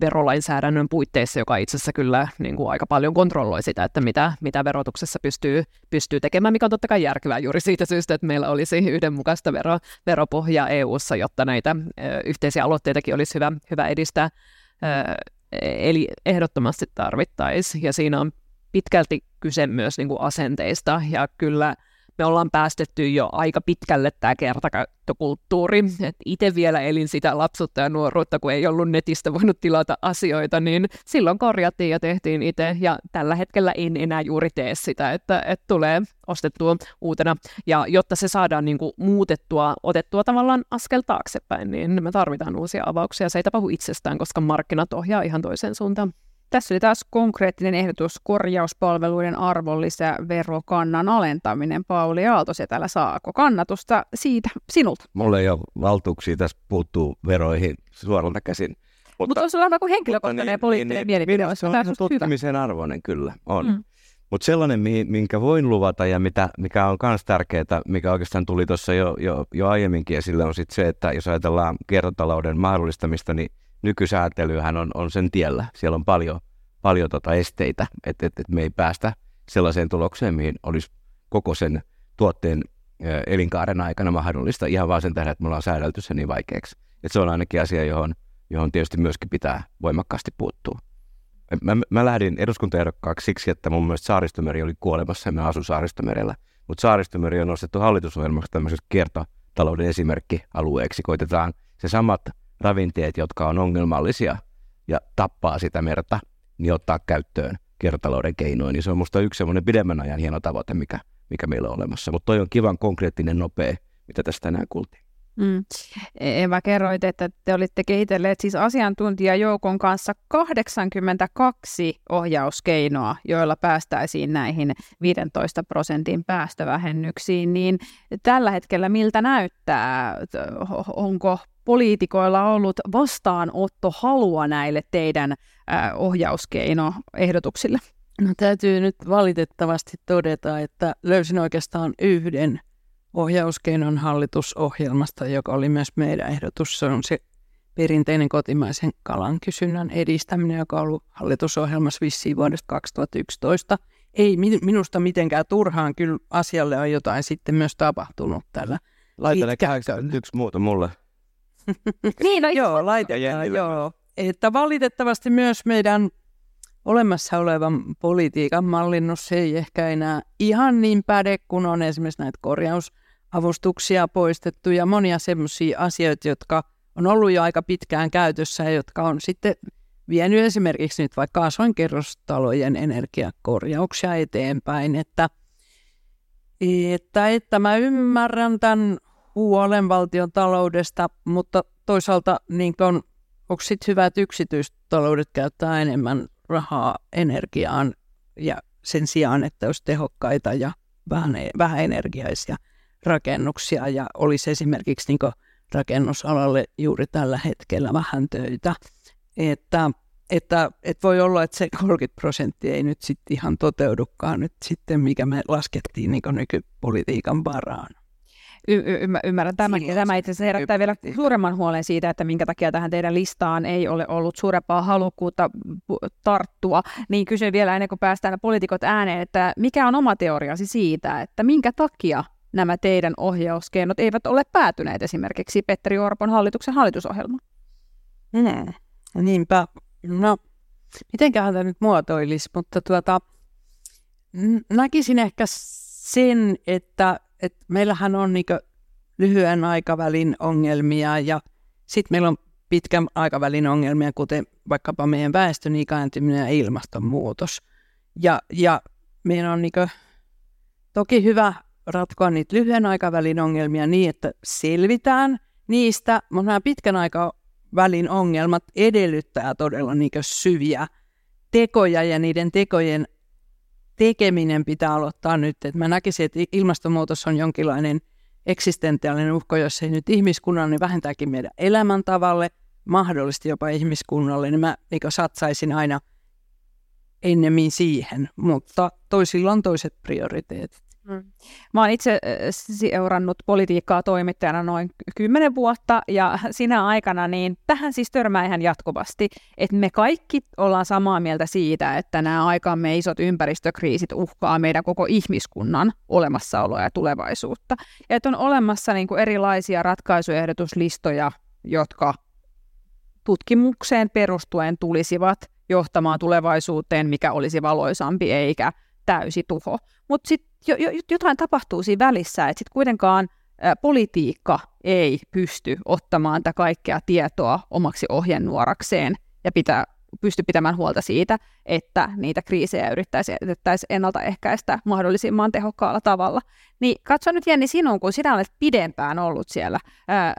verolainsäädännön puitteissa, joka itse asiassa kyllä niin kuin aika paljon kontrolloi sitä, että mitä, mitä verotuksessa pystyy, pystyy tekemään, mikä on totta kai järkevää juuri siitä syystä, että meillä olisi yhdenmukaista vero, veropohjaa EU-ssa, jotta näitä ö, yhteisiä aloitteitakin olisi hyvä, hyvä edistää. Ö, eli ehdottomasti tarvittaisiin, ja siinä on pitkälti kyse myös niin kuin asenteista, ja kyllä me ollaan päästetty jo aika pitkälle tämä kertakäyttökulttuuri. Itse vielä elin sitä lapsuutta ja nuoruutta, kun ei ollut netistä voinut tilata asioita, niin silloin korjattiin ja tehtiin itse, ja tällä hetkellä en enää juuri tee sitä, että, että tulee ostettua uutena. Ja jotta se saadaan niin kuin muutettua, otettua tavallaan askel taaksepäin, niin me tarvitaan uusia avauksia. Se ei tapahdu itsestään, koska markkinat ohjaa ihan toiseen suuntaan. Tässä oli taas konkreettinen ehdotus korjauspalveluiden arvonlisäverokannan alentaminen. Pauli Aalto, se täällä saako kannatusta siitä sinulta? Mulla ei ole valtuuksia, tässä puuttuu veroihin suoralta käsin. Mutta Mut on joku henkilökohtainen niin, ja poliittinen niin, mielipide. Niin, se on tutkimisen arvoinen kyllä, on. Mm. Mutta sellainen, minkä voin luvata ja mitä, mikä on myös tärkeää, mikä oikeastaan tuli tuossa jo, jo, jo aiemminkin esille, on sit se, että jos ajatellaan kiertotalouden mahdollistamista, niin nykysäätelyhän on, on sen tiellä. Siellä on paljon, paljon tota esteitä, että et, et me ei päästä sellaiseen tulokseen, mihin olisi koko sen tuotteen elinkaaren aikana mahdollista ihan vaan sen tähden, että me ollaan säädelty se niin vaikeaksi. Et se on ainakin asia, johon, johon tietysti myöskin pitää voimakkaasti puuttua. Mä, mä lähdin eduskuntaehdokkaaksi siksi, että mun mielestä Saaristomeri oli kuolemassa ja mä asun Saaristomerellä. Mutta Saaristomeri on nostettu hallitusohjelmaksi tämmöiseksi kiertotalouden esimerkkialueeksi. Koitetaan se samat ravinteet, jotka on ongelmallisia ja tappaa sitä merta, niin ottaa käyttöön kiertotalouden keinoin. Niin se on minusta yksi semmoinen pidemmän ajan hieno tavoite, mikä, mikä meillä on olemassa. Mutta toi on kivan konkreettinen nopea, mitä tästä tänään kuultiin. Mm. Eva, kerroit, että te olitte kehitelleet siis asiantuntijajoukon kanssa 82 ohjauskeinoa, joilla päästäisiin näihin 15 prosentin päästövähennyksiin. Niin tällä hetkellä miltä näyttää? Onko poliitikoilla ollut vastaanotto halua näille teidän ohjauskeinoehdotuksille? No täytyy nyt valitettavasti todeta, että löysin oikeastaan yhden ohjauskeinon hallitusohjelmasta, joka oli myös meidän ehdotus. Se on se perinteinen kotimaisen kalan kysynnän edistäminen, joka on ollut hallitusohjelmassa vissiin vuodesta 2011. Ei minusta mitenkään turhaan, kyllä asialle on jotain sitten myös tapahtunut tällä. Laita ne 81 muuta mulle. niin, no joo, laitetaan, joo. Että valitettavasti myös meidän olemassa olevan politiikan mallinnus ei ehkä enää ihan niin päde, kun on esimerkiksi näitä korjausavustuksia poistettu ja monia semmoisia asioita, jotka on ollut jo aika pitkään käytössä ja jotka on sitten vienyt esimerkiksi nyt vaikka asuinkerrostalojen energiakorjauksia eteenpäin, että, että, että mä ymmärrän tämän huolen valtion taloudesta, mutta toisaalta niin on, onko sitten hyvä, että yksityistaloudet käyttää enemmän rahaa energiaan ja sen sijaan, että olisi tehokkaita ja vähän, vähän energiaisia rakennuksia ja olisi esimerkiksi niin rakennusalalle juuri tällä hetkellä vähän töitä. Että, että, että voi olla, että se 30 prosenttia ei nyt sitten ihan toteudukaan nyt sitten, mikä me laskettiin niin nykypolitiikan varaan. Y- y- ymmärrän tämän. Ja tämä itse asiassa herättää vielä suuremman huolen siitä, että minkä takia tähän teidän listaan ei ole ollut suurempaa halukkuutta tarttua. Niin kysyn vielä ennen kuin päästään poliitikot ääneen, että mikä on oma teoriasi siitä, että minkä takia nämä teidän ohjauskeinot eivät ole päätyneet esimerkiksi Petteri Orpon hallituksen hallitusohjelmaan? Hmm. Niinpä. No, mitenköhän tämä nyt muotoilisi, mutta tuota, näkisin ehkä sen, että että meillähän on niin lyhyen aikavälin ongelmia ja sitten meillä on pitkän aikavälin ongelmia, kuten vaikkapa meidän väestön ikääntyminen ja ilmastonmuutos. Ja, ja meidän on niin toki hyvä ratkoa niitä lyhyen aikavälin ongelmia niin, että selvitään niistä, mutta nämä pitkän aikavälin ongelmat edellyttää todella niin syviä tekoja ja niiden tekojen tekeminen pitää aloittaa nyt. Et mä näkisin, että ilmastonmuutos on jonkinlainen eksistentiaalinen uhko, jos ei nyt ihmiskunnan, niin vähentääkin meidän elämäntavalle, mahdollisesti jopa ihmiskunnalle, niin mä niin satsaisin aina ennemmin siihen, mutta toisilla on toiset prioriteetit. Mm. Mä oon itse seurannut politiikkaa toimittajana noin kymmenen vuotta ja sinä aikana niin tähän siis törmää ihan jatkuvasti, että me kaikki ollaan samaa mieltä siitä, että nämä aikamme isot ympäristökriisit uhkaa meidän koko ihmiskunnan olemassaoloa ja tulevaisuutta. Ja että on olemassa niin kuin erilaisia ratkaisuehdotuslistoja, jotka tutkimukseen perustuen tulisivat johtamaan tulevaisuuteen, mikä olisi valoisampi eikä täysi tuho. Mutta sitten jo, jo, jotain tapahtuu siinä välissä, että sitten kuitenkaan ä, politiikka ei pysty ottamaan tätä kaikkea tietoa omaksi ohjenuorakseen ja pitää, pysty pitämään huolta siitä, että niitä kriisejä yrittäisiin ennaltaehkäistä mahdollisimman tehokkaalla tavalla. Niin katso nyt Jenni sinun, kun sinä olet pidempään ollut siellä ää,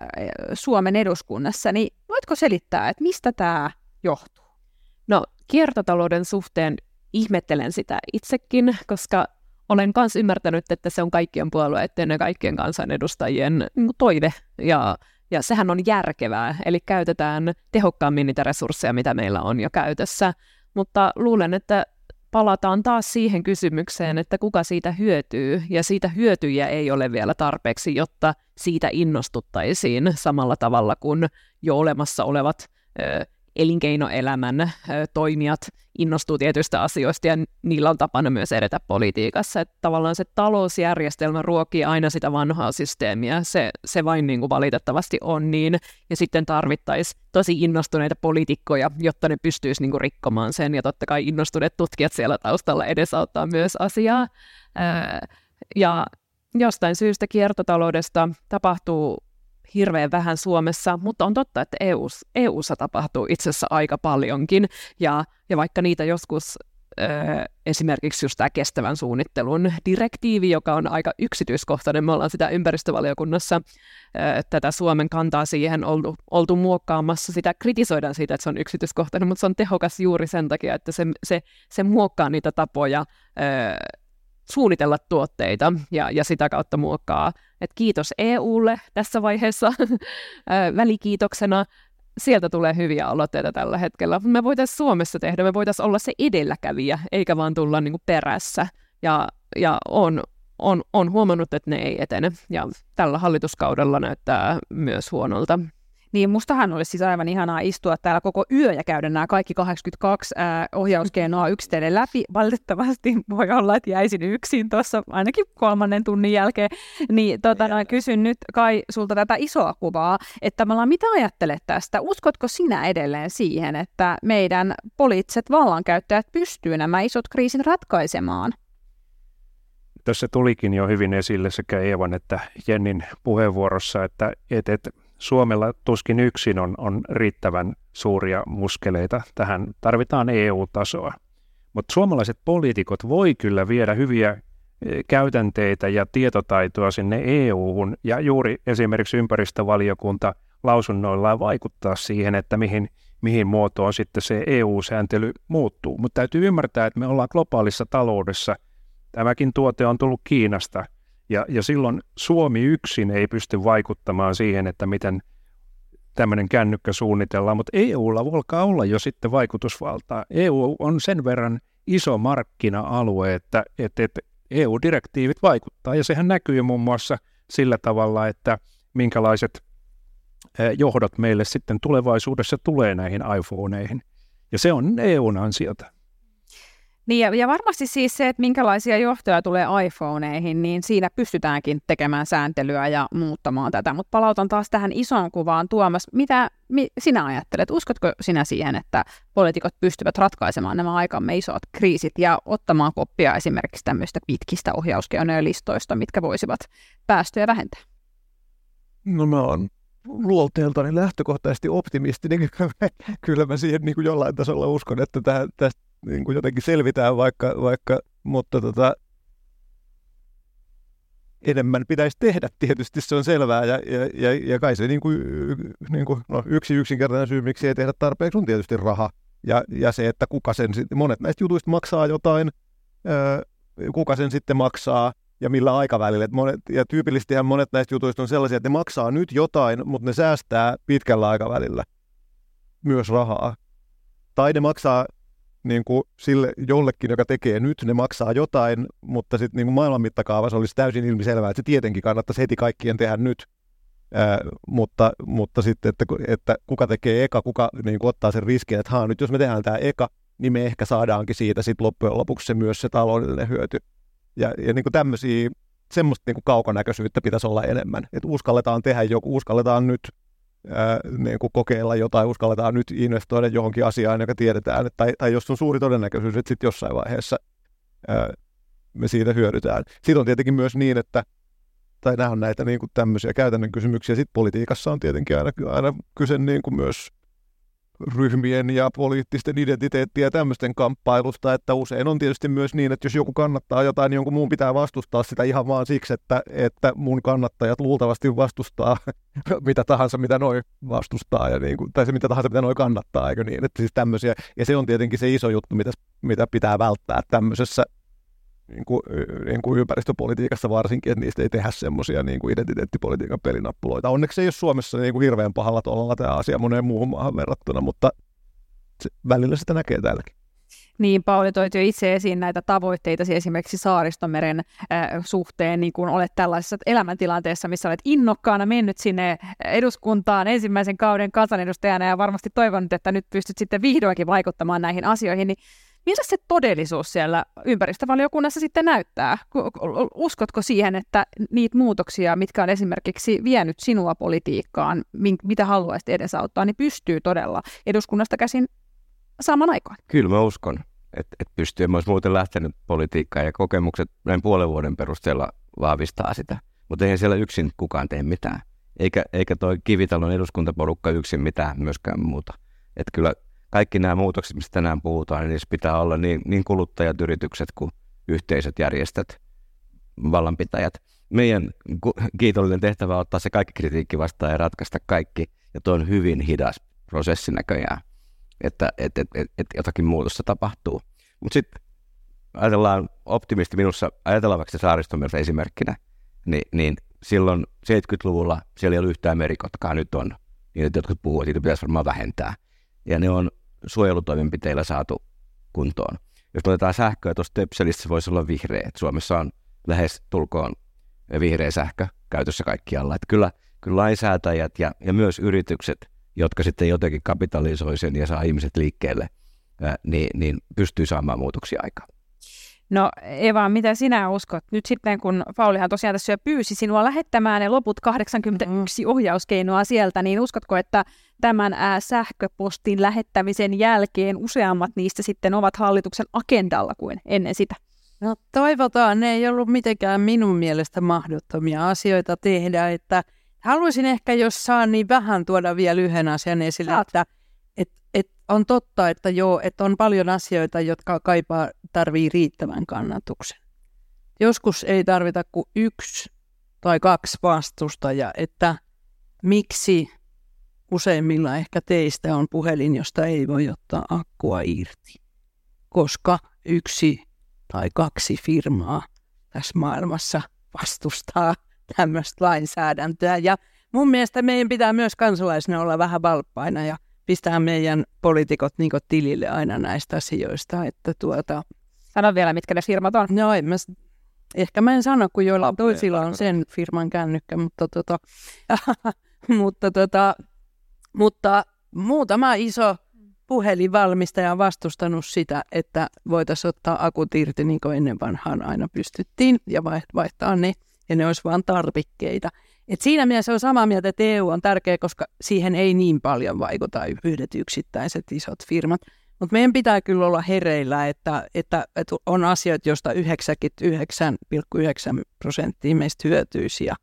Suomen eduskunnassa, niin voitko selittää, että mistä tämä johtuu? No kiertotalouden suhteen ihmettelen sitä itsekin, koska olen myös ymmärtänyt, että se on kaikkien puolueiden ja kaikkien kansanedustajien niin toive, ja, ja sehän on järkevää, eli käytetään tehokkaammin niitä resursseja, mitä meillä on jo käytössä, mutta luulen, että palataan taas siihen kysymykseen, että kuka siitä hyötyy, ja siitä hyötyjä ei ole vielä tarpeeksi, jotta siitä innostuttaisiin samalla tavalla kuin jo olemassa olevat elinkeinoelämän toimijat innostuu tietyistä asioista ja niillä on tapana myös edetä politiikassa. Että tavallaan se talousjärjestelmä ruokii aina sitä vanhaa systeemiä, se, se vain niin kuin valitettavasti on niin, ja sitten tarvittaisiin tosi innostuneita poliitikkoja, jotta ne pystyisi niin kuin rikkomaan sen, ja totta kai innostuneet tutkijat siellä taustalla edesauttaa myös asiaa. Ja jostain syystä kiertotaloudesta tapahtuu hirveän vähän Suomessa, mutta on totta, että EU, EUssa tapahtuu itse asiassa aika paljonkin, ja, ja vaikka niitä joskus esimerkiksi just tämä kestävän suunnittelun direktiivi, joka on aika yksityiskohtainen. Me ollaan sitä ympäristövaliokunnassa tätä Suomen kantaa siihen oltu, oltu muokkaamassa. Sitä kritisoidaan siitä, että se on yksityiskohtainen, mutta se on tehokas juuri sen takia, että se, se, se muokkaa niitä tapoja suunnitella tuotteita ja, ja sitä kautta muokkaa. Et kiitos EUlle tässä vaiheessa välikiitoksena. Sieltä tulee hyviä aloitteita tällä hetkellä. Me voitaisiin Suomessa tehdä, me voitaisiin olla se edelläkävijä, eikä vaan tulla niinku perässä. Ja, ja on, on, on huomannut, että ne ei etene. Ja tällä hallituskaudella näyttää myös huonolta. Niin mustahan olisi siis aivan ihanaa istua täällä koko yö ja käydä nämä kaikki 82 ää, ohjauskeinoa yksitellen läpi. Valitettavasti voi olla, että jäisin yksin tuossa ainakin kolmannen tunnin jälkeen. Niin tota, kysyn nyt Kai sulta tätä isoa kuvaa, että me ollaan, mitä ajattelet tästä? Uskotko sinä edelleen siihen, että meidän poliittiset vallankäyttäjät pystyy nämä isot kriisit ratkaisemaan? Tässä tulikin jo hyvin esille sekä Eevan että Jennin puheenvuorossa, että, että, että Suomella tuskin yksin on, on riittävän suuria muskeleita. Tähän tarvitaan EU-tasoa. Mutta suomalaiset poliitikot voi kyllä viedä hyviä e, käytänteitä ja tietotaitoa sinne EU-hun ja juuri esimerkiksi ympäristövaliokunta lausunnoillaan vaikuttaa siihen, että mihin, mihin muotoon sitten se EU-sääntely muuttuu. Mutta täytyy ymmärtää, että me ollaan globaalissa taloudessa. Tämäkin tuote on tullut Kiinasta – ja, ja silloin Suomi yksin ei pysty vaikuttamaan siihen, että miten tämmöinen kännykkä suunnitellaan, mutta EUlla volkaa olla jo sitten vaikutusvaltaa. EU on sen verran iso markkina-alue, että, että, että EU-direktiivit vaikuttaa, ja sehän näkyy muun muassa sillä tavalla, että minkälaiset johdot meille sitten tulevaisuudessa tulee näihin iPhoneihin. Ja se on EUn ansiota. Niin ja, ja varmasti siis se, että minkälaisia johtoja tulee iPhoneihin, niin siinä pystytäänkin tekemään sääntelyä ja muuttamaan tätä. Mutta palautan taas tähän isoon kuvaan. Tuomas, mitä mi, sinä ajattelet? Uskotko sinä siihen, että poliitikot pystyvät ratkaisemaan nämä aikamme isot kriisit ja ottamaan koppia esimerkiksi tämmöistä pitkistä ohjauskeinojen listoista, mitkä voisivat päästöjä vähentää? No mä oon luolteeltani lähtökohtaisesti optimistinen. Kyllä mä siihen niin kuin jollain tasolla uskon, että tästä niin kuin jotenkin selvitään vaikka, vaikka mutta tota, enemmän pitäisi tehdä tietysti, se on selvää, ja, ja, ja, ja kai se niin kuin, niin kuin, no, yksi yksinkertainen syy, miksi ei tehdä tarpeeksi, on tietysti raha, ja, ja se, että kuka sen, monet näistä jutuista maksaa jotain, ää, kuka sen sitten maksaa, ja millä aikavälillä. Et monet, ja tyypillisesti monet näistä jutuista on sellaisia, että ne maksaa nyt jotain, mutta ne säästää pitkällä aikavälillä myös rahaa. Tai ne maksaa niin kuin sille jollekin, joka tekee nyt, ne maksaa jotain, mutta sitten niin maailman mittakaavassa olisi täysin ilmiselvää, että se tietenkin kannattaisi heti kaikkien tehdä nyt. Ää, mutta, mutta sitten, että, että kuka tekee eka, kuka niin kuin ottaa sen riskin, että haa, nyt jos me tehdään tämä eka, niin me ehkä saadaankin siitä sitten loppujen lopuksi se myös se taloudellinen hyöty. Ja, ja niin kuin tämmöisiä, semmoista niin kuin kaukonäköisyyttä pitäisi olla enemmän. Että uskalletaan tehdä joku, uskalletaan nyt ää, niin kuin kokeilla jotain, uskalletaan nyt investoida johonkin asiaan, joka tiedetään, että, tai, tai jos on suuri todennäköisyys, että sitten jossain vaiheessa ää, me siitä hyödytään. Sitten on tietenkin myös niin, että tai nämä on näitä niin kuin tämmöisiä käytännön kysymyksiä. Sitten politiikassa on tietenkin aina, aina kyse niin kuin myös ryhmien ja poliittisten identiteettien ja tämmöisten kamppailusta, että usein on tietysti myös niin, että jos joku kannattaa jotain, niin jonkun muun pitää vastustaa sitä ihan vaan siksi, että, että mun kannattajat luultavasti vastustaa mitä tahansa, mitä noi vastustaa, ja niin kuin, tai se mitä tahansa, mitä noi kannattaa, eikö niin? Että siis tämmöisiä, ja se on tietenkin se iso juttu, mitä, mitä pitää välttää tämmöisessä niin kuin, niin kuin ympäristöpolitiikassa varsinkin, että niistä ei tehdä semmoisia niin identiteettipolitiikan pelinappuloita. Onneksi ei ole Suomessa niin kuin hirveän pahalla tuolla tämä asia moneen muuhun maahan verrattuna, mutta se, välillä sitä näkee täälläkin. Niin, Pauli toit jo itse esiin näitä tavoitteita esimerkiksi Saaristomeren äh, suhteen, niin kun olet tällaisessa elämäntilanteessa, missä olet innokkaana mennyt sinne eduskuntaan ensimmäisen kauden kansanedustajana ja varmasti toivonut, että nyt pystyt sitten vihdoinkin vaikuttamaan näihin asioihin, niin Miltä se todellisuus siellä ympäristövaliokunnassa sitten näyttää? Uskotko siihen, että niitä muutoksia, mitkä on esimerkiksi vienyt sinua politiikkaan, mitä haluaisit edesauttaa, niin pystyy todella eduskunnasta käsin saamaan aikaan? Kyllä mä uskon, että, että pystyy. Mä muuten lähtenyt politiikkaan ja kokemukset näin puolen vuoden perusteella vahvistaa sitä. Mutta eihän siellä yksin kukaan tee mitään. Eikä, eikä toi Kivitalon eduskuntaporukka yksin mitään myöskään muuta. Että kyllä kaikki nämä muutokset, mistä tänään puhutaan, niin niissä pitää olla niin, niin kuluttajat, yritykset kuin yhteisöt, järjestöt, vallanpitäjät. Meidän kiitollinen tehtävä on ottaa se kaikki kritiikki vastaan ja ratkaista kaikki. Ja tuo on hyvin hidas prosessi näköjään, että et, et, et, et jotakin muutosta tapahtuu. Mutta sitten ajatellaan optimisti minussa, ajatellaan vaikka saaristomerta esimerkkinä, niin, niin silloin 70-luvulla siellä ei ollut yhtään merikotkaa, nyt on. Niin, että jotkut puhuvat, että niitä pitäisi varmaan vähentää. Ja ne on suojelutoimenpiteillä saatu kuntoon. Jos otetaan sähköä tuosta Töpselistä, se voisi olla vihreä. Suomessa on lähes tulkoon vihreä sähkö käytössä kaikkialla. Et kyllä, kyllä lainsäätäjät ja, ja myös yritykset, jotka sitten jotenkin kapitalisoi sen ja saa ihmiset liikkeelle, ää, niin, niin pystyy saamaan muutoksia aikaan. No Eva, mitä sinä uskot? Nyt sitten kun Paulihan tosiaan tässä jo pyysi sinua lähettämään ne loput 81 mm. ohjauskeinoa sieltä, niin uskotko, että tämän ää, sähköpostin lähettämisen jälkeen useammat niistä sitten ovat hallituksen agendalla kuin ennen sitä? No toivotaan, ne ei ollut mitenkään minun mielestä mahdottomia asioita tehdä, että haluaisin ehkä, jos saan niin vähän tuoda vielä yhden asian esille, Saat. että et, et on totta, että joo, että on paljon asioita, jotka kaipaa, tarvii riittävän kannatuksen. Joskus ei tarvita kuin yksi tai kaksi vastustajaa, että miksi useimmilla ehkä teistä on puhelin, josta ei voi ottaa akkua irti, koska yksi tai kaksi firmaa tässä maailmassa vastustaa tämmöistä lainsäädäntöä. Ja mun mielestä meidän pitää myös kansalaisina olla vähän valppaina ja pistää meidän poliitikot niin tilille aina näistä asioista. Että tuota... Sano vielä, mitkä ne firmat on. No, en mä, ehkä mä en sano, kun joilla toisilla on sen firman kännykkä, mutta, tota, mutta, tota, mutta muutama iso puhelinvalmistaja on vastustanut sitä, että voitaisiin ottaa akut irti niin kuin ennen vanhaan aina pystyttiin ja vaihtaa ne, ja ne olisi vain tarvikkeita. Et siinä mielessä on samaa mieltä, että EU on tärkeä, koska siihen ei niin paljon vaikuta yhdet yksittäiset isot firmat. Mutta meidän pitää kyllä olla hereillä, että, että, että on asioita, joista 99,9 prosenttia meistä hyötyisi. Ja...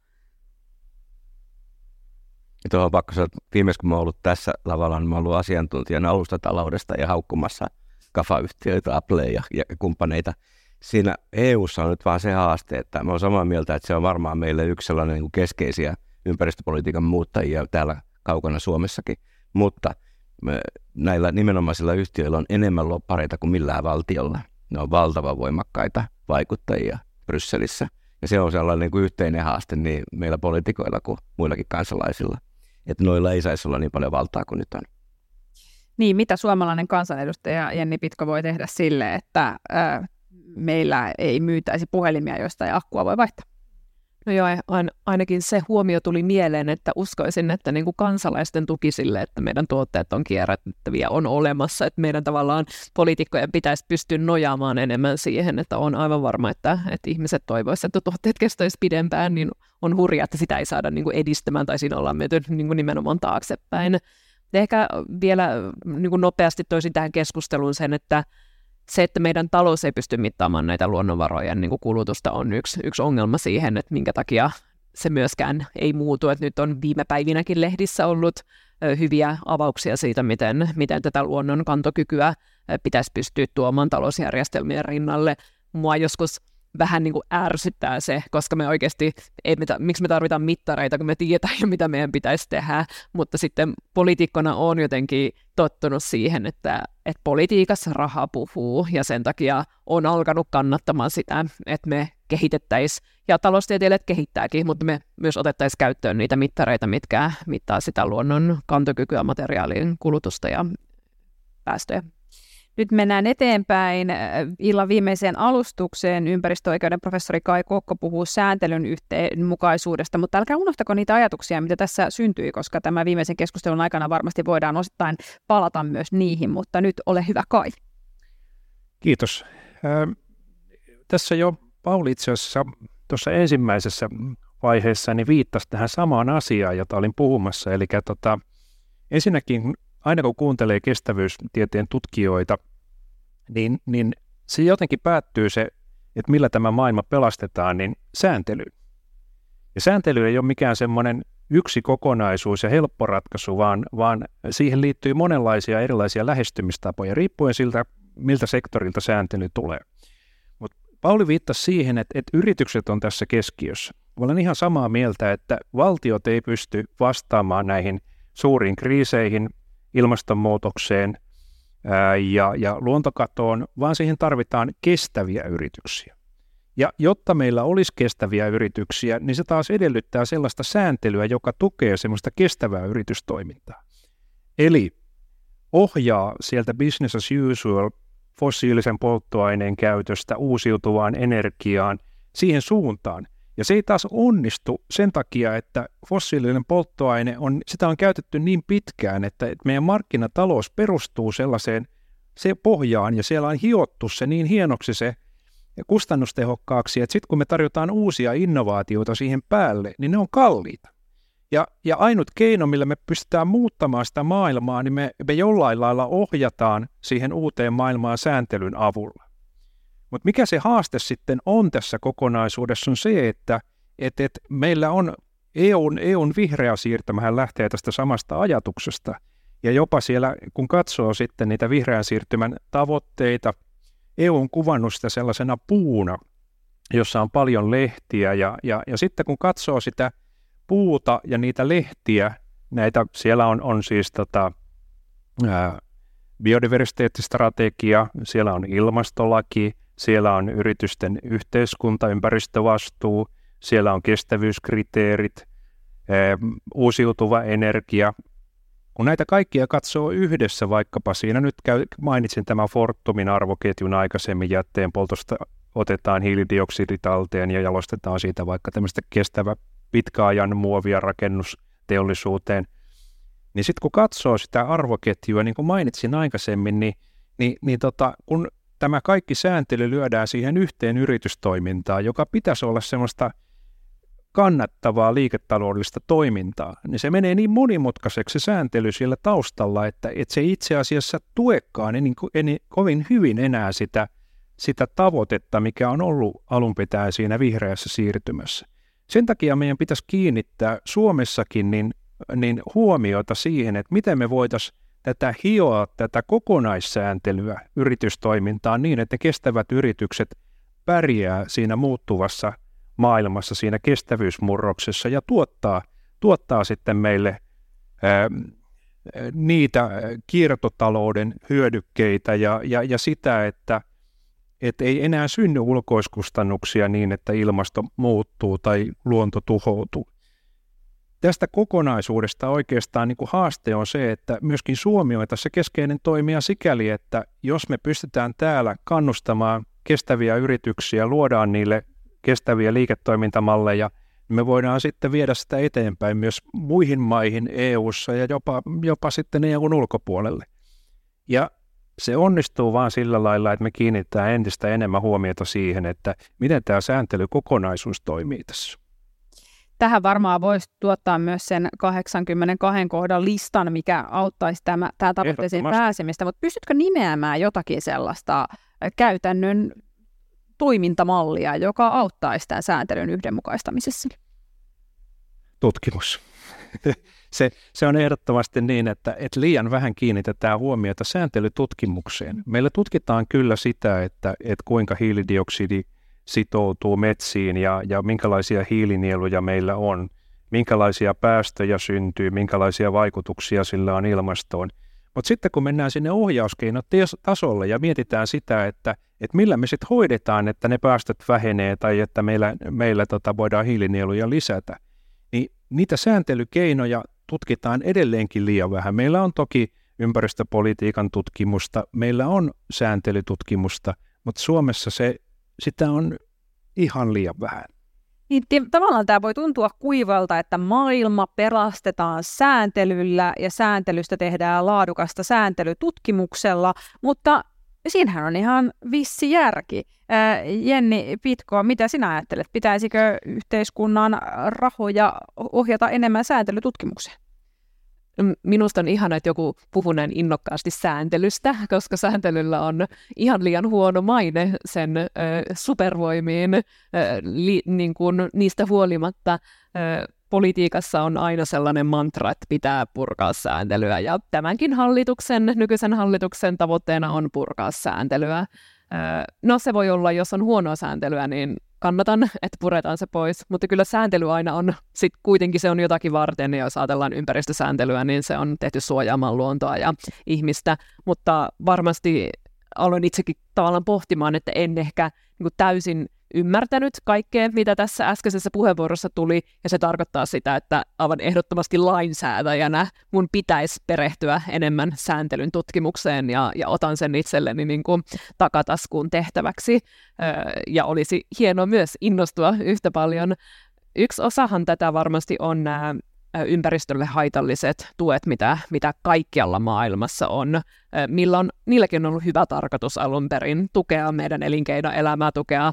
Tuohon pakko sanoa, että viimeis kun mä ollut tässä lavalla, niin mä ollut asiantuntijana alustataloudesta ja haukkumassa kafayhtiöitä, Apple ja, ja kumppaneita – siinä EU:ssa on nyt vaan se haaste, että mä olen samaa mieltä, että se on varmaan meille yksi sellainen niin keskeisiä ympäristöpolitiikan muuttajia täällä kaukana Suomessakin, mutta näillä nimenomaisilla yhtiöillä on enemmän loppareita kuin millään valtiolla. Ne on valtavan voimakkaita vaikuttajia Brysselissä. Ja se on sellainen niin kuin yhteinen haaste niin meillä poliitikoilla kuin muillakin kansalaisilla. Että noilla ei saisi olla niin paljon valtaa kuin nyt on. Niin, mitä suomalainen kansanedustaja Jenni Pitko voi tehdä sille, että ää, meillä ei myytäisi puhelimia, joista ei akkua voi vaihtaa? No joo, ainakin se huomio tuli mieleen, että uskoisin, että niin kuin kansalaisten tuki sille, että meidän tuotteet on kierrättäviä, on olemassa, että meidän tavallaan poliitikkojen pitäisi pystyä nojaamaan enemmän siihen, että on aivan varma, että, että ihmiset toivoisivat, että tuotteet kestäisi pidempään, niin on hurja, että sitä ei saada niin kuin edistämään tai siinä ollaan menty niin kuin nimenomaan taaksepäin. Ehkä vielä niin kuin nopeasti toisin tähän keskusteluun sen, että se, että meidän talous ei pysty mittaamaan näitä luonnonvarojen niin kulutusta, on yksi, yksi ongelma siihen, että minkä takia se myöskään ei muutu. Että nyt on viime päivinäkin lehdissä ollut hyviä avauksia siitä, miten, miten tätä luonnon kantokykyä pitäisi pystyä tuomaan talousjärjestelmien rinnalle. Mua joskus vähän niin kuin ärsyttää se, koska me oikeasti, ei me, miksi me tarvitaan mittareita, kun me tiedetään jo, mitä meidän pitäisi tehdä, mutta sitten poliitikkona on jotenkin tottunut siihen, että, että politiikassa raha puhuu, ja sen takia on alkanut kannattamaan sitä, että me kehitettäisiin, ja taloustieteilijät kehittääkin, mutta me myös otettaisiin käyttöön niitä mittareita, mitkä mittaa sitä luonnon kantokykyä, materiaalin kulutusta ja päästöjä. Nyt mennään eteenpäin äh, illan viimeiseen alustukseen. Ympäristöoikeuden professori Kai Kokko puhuu sääntelyn yhteenmukaisuudesta, mutta älkää unohtako niitä ajatuksia, mitä tässä syntyi, koska tämä viimeisen keskustelun aikana varmasti voidaan osittain palata myös niihin, mutta nyt ole hyvä Kai. Kiitos. Äh, tässä jo Pauli itse asiassa tuossa ensimmäisessä vaiheessa niin viittasi tähän samaan asiaan, jota olin puhumassa. Eli tota, ensinnäkin aina kun kuuntelee kestävyystieteen tutkijoita, niin, niin se jotenkin päättyy se, että millä tämä maailma pelastetaan, niin sääntely. Ja sääntely ei ole mikään semmoinen yksi kokonaisuus ja helppo ratkaisu, vaan, vaan siihen liittyy monenlaisia erilaisia lähestymistapoja, riippuen siltä, miltä sektorilta sääntely tulee. Mutta Pauli viittasi siihen, että, että yritykset on tässä keskiössä. Olen ihan samaa mieltä, että valtiot ei pysty vastaamaan näihin suuriin kriiseihin, ilmastonmuutokseen ja, ja luontokatoon, vaan siihen tarvitaan kestäviä yrityksiä. Ja jotta meillä olisi kestäviä yrityksiä, niin se taas edellyttää sellaista sääntelyä, joka tukee semmoista kestävää yritystoimintaa. Eli ohjaa sieltä business as usual fossiilisen polttoaineen käytöstä uusiutuvaan energiaan siihen suuntaan, ja se ei taas onnistu sen takia, että fossiilinen polttoaine on, sitä on käytetty niin pitkään, että meidän markkinatalous perustuu sellaiseen se pohjaan ja siellä on hiottu se niin hienoksi se kustannustehokkaaksi, että sitten kun me tarjotaan uusia innovaatioita siihen päälle, niin ne on kalliita. Ja, ja ainut keino, millä me pystytään muuttamaan sitä maailmaa, niin me, me jollain lailla ohjataan siihen uuteen maailmaan sääntelyn avulla. Mutta mikä se haaste sitten on tässä kokonaisuudessa on se, että et, et meillä on EUn, EUn vihreä siirtymähän lähtee tästä samasta ajatuksesta. Ja jopa siellä, kun katsoo sitten niitä vihreän siirtymän tavoitteita, EU on kuvannut sitä sellaisena puuna, jossa on paljon lehtiä. Ja, ja, ja sitten kun katsoo sitä puuta ja niitä lehtiä, näitä, siellä on, on siis tota, ää, biodiversiteettistrategia, siellä on ilmastolaki, siellä on yritysten yhteiskunta, ympäristövastuu, siellä on kestävyyskriteerit, uusiutuva energia. Kun näitä kaikkia katsoo yhdessä, vaikkapa siinä nyt käy, mainitsin tämän Fortumin arvoketjun aikaisemmin jätteen poltosta otetaan hiilidioksidi talteen ja jalostetaan siitä vaikka tämmöistä kestävä pitkäajan muovia rakennusteollisuuteen. Niin sitten kun katsoo sitä arvoketjua, niin kuin mainitsin aikaisemmin, niin, niin, niin tota, kun tämä kaikki sääntely lyödään siihen yhteen yritystoimintaan, joka pitäisi olla semmoista kannattavaa liiketaloudellista toimintaa, niin se menee niin monimutkaiseksi se sääntely siellä taustalla, että, että se itse asiassa tuekaan niin, niin kovin hyvin enää sitä, sitä tavoitetta, mikä on ollut alun pitäen siinä vihreässä siirtymässä. Sen takia meidän pitäisi kiinnittää Suomessakin niin, niin huomiota siihen, että miten me voitaisiin tätä hioa tätä kokonaissääntelyä yritystoimintaan niin, että kestävät yritykset pärjää siinä muuttuvassa maailmassa, siinä kestävyysmurroksessa ja tuottaa, tuottaa sitten meille ää, niitä kiertotalouden hyödykkeitä ja, ja, ja sitä, että et ei enää synny ulkoiskustannuksia niin, että ilmasto muuttuu tai luonto tuhoutuu. Tästä kokonaisuudesta oikeastaan niin kuin haaste on se, että myöskin Suomi on tässä keskeinen toimija sikäli, että jos me pystytään täällä kannustamaan kestäviä yrityksiä, luodaan niille kestäviä liiketoimintamalleja, niin me voidaan sitten viedä sitä eteenpäin myös muihin maihin EU-ssa ja jopa, jopa sitten EUn ulkopuolelle. Ja se onnistuu vain sillä lailla, että me kiinnitetään entistä enemmän huomiota siihen, että miten tämä sääntelykokonaisuus toimii tässä. Tähän varmaan voisi tuottaa myös sen 82 kohdan listan, mikä auttaisi tämä, tämä tavoitteeseen pääsemistä, mutta pystytkö nimeämään jotakin sellaista käytännön toimintamallia, joka auttaisi tämän sääntelyn yhdenmukaistamisessa? Tutkimus. se, se on ehdottomasti niin, että, että liian vähän kiinnitetään huomiota sääntelytutkimukseen. Meillä tutkitaan kyllä sitä, että, että kuinka hiilidioksidi sitoutuu metsiin ja, ja minkälaisia hiilinieluja meillä on, minkälaisia päästöjä syntyy, minkälaisia vaikutuksia sillä on ilmastoon. Mutta sitten kun mennään sinne ohjauskeinot-tasolle ja mietitään sitä, että, että millä me sitten hoidetaan, että ne päästöt vähenee tai että meillä, meillä tota voidaan hiilinieluja lisätä, niin niitä sääntelykeinoja tutkitaan edelleenkin liian vähän. Meillä on toki ympäristöpolitiikan tutkimusta, meillä on sääntelytutkimusta, mutta Suomessa se, sitä on ihan liian vähän. Niin, tavallaan tämä voi tuntua kuivalta, että maailma pelastetaan sääntelyllä ja sääntelystä tehdään laadukasta sääntelytutkimuksella, mutta siinähän on ihan vissi järki. Jenni Pitko, mitä sinä ajattelet? Pitäisikö yhteiskunnan rahoja ohjata enemmän sääntelytutkimukseen? Minusta on ihana, että joku puhuu näin innokkaasti sääntelystä, koska sääntelyllä on ihan liian huono maine sen ö, supervoimiin ö, li, niin kuin niistä huolimatta. Ö, politiikassa on aina sellainen mantra, että pitää purkaa sääntelyä, ja tämänkin hallituksen, nykyisen hallituksen tavoitteena on purkaa sääntelyä. No se voi olla, jos on huonoa sääntelyä, niin kannatan, että puretaan se pois, mutta kyllä sääntely aina on, sit kuitenkin se on jotakin varten, ja jos ajatellaan ympäristösääntelyä, niin se on tehty suojaamaan luontoa ja ihmistä, mutta varmasti aloin itsekin tavallaan pohtimaan, että en ehkä niin täysin ymmärtänyt kaikkea, mitä tässä äskeisessä puheenvuorossa tuli, ja se tarkoittaa sitä, että aivan ehdottomasti lainsäätäjänä mun pitäisi perehtyä enemmän sääntelyn tutkimukseen, ja, ja otan sen itselleni niin kuin takataskuun tehtäväksi, ja olisi hienoa myös innostua yhtä paljon. Yksi osahan tätä varmasti on nämä ympäristölle haitalliset tuet, mitä, mitä kaikkialla maailmassa on, millä on, niilläkin on ollut hyvä tarkoitus alun perin tukea meidän elinkeinoelämää, tukea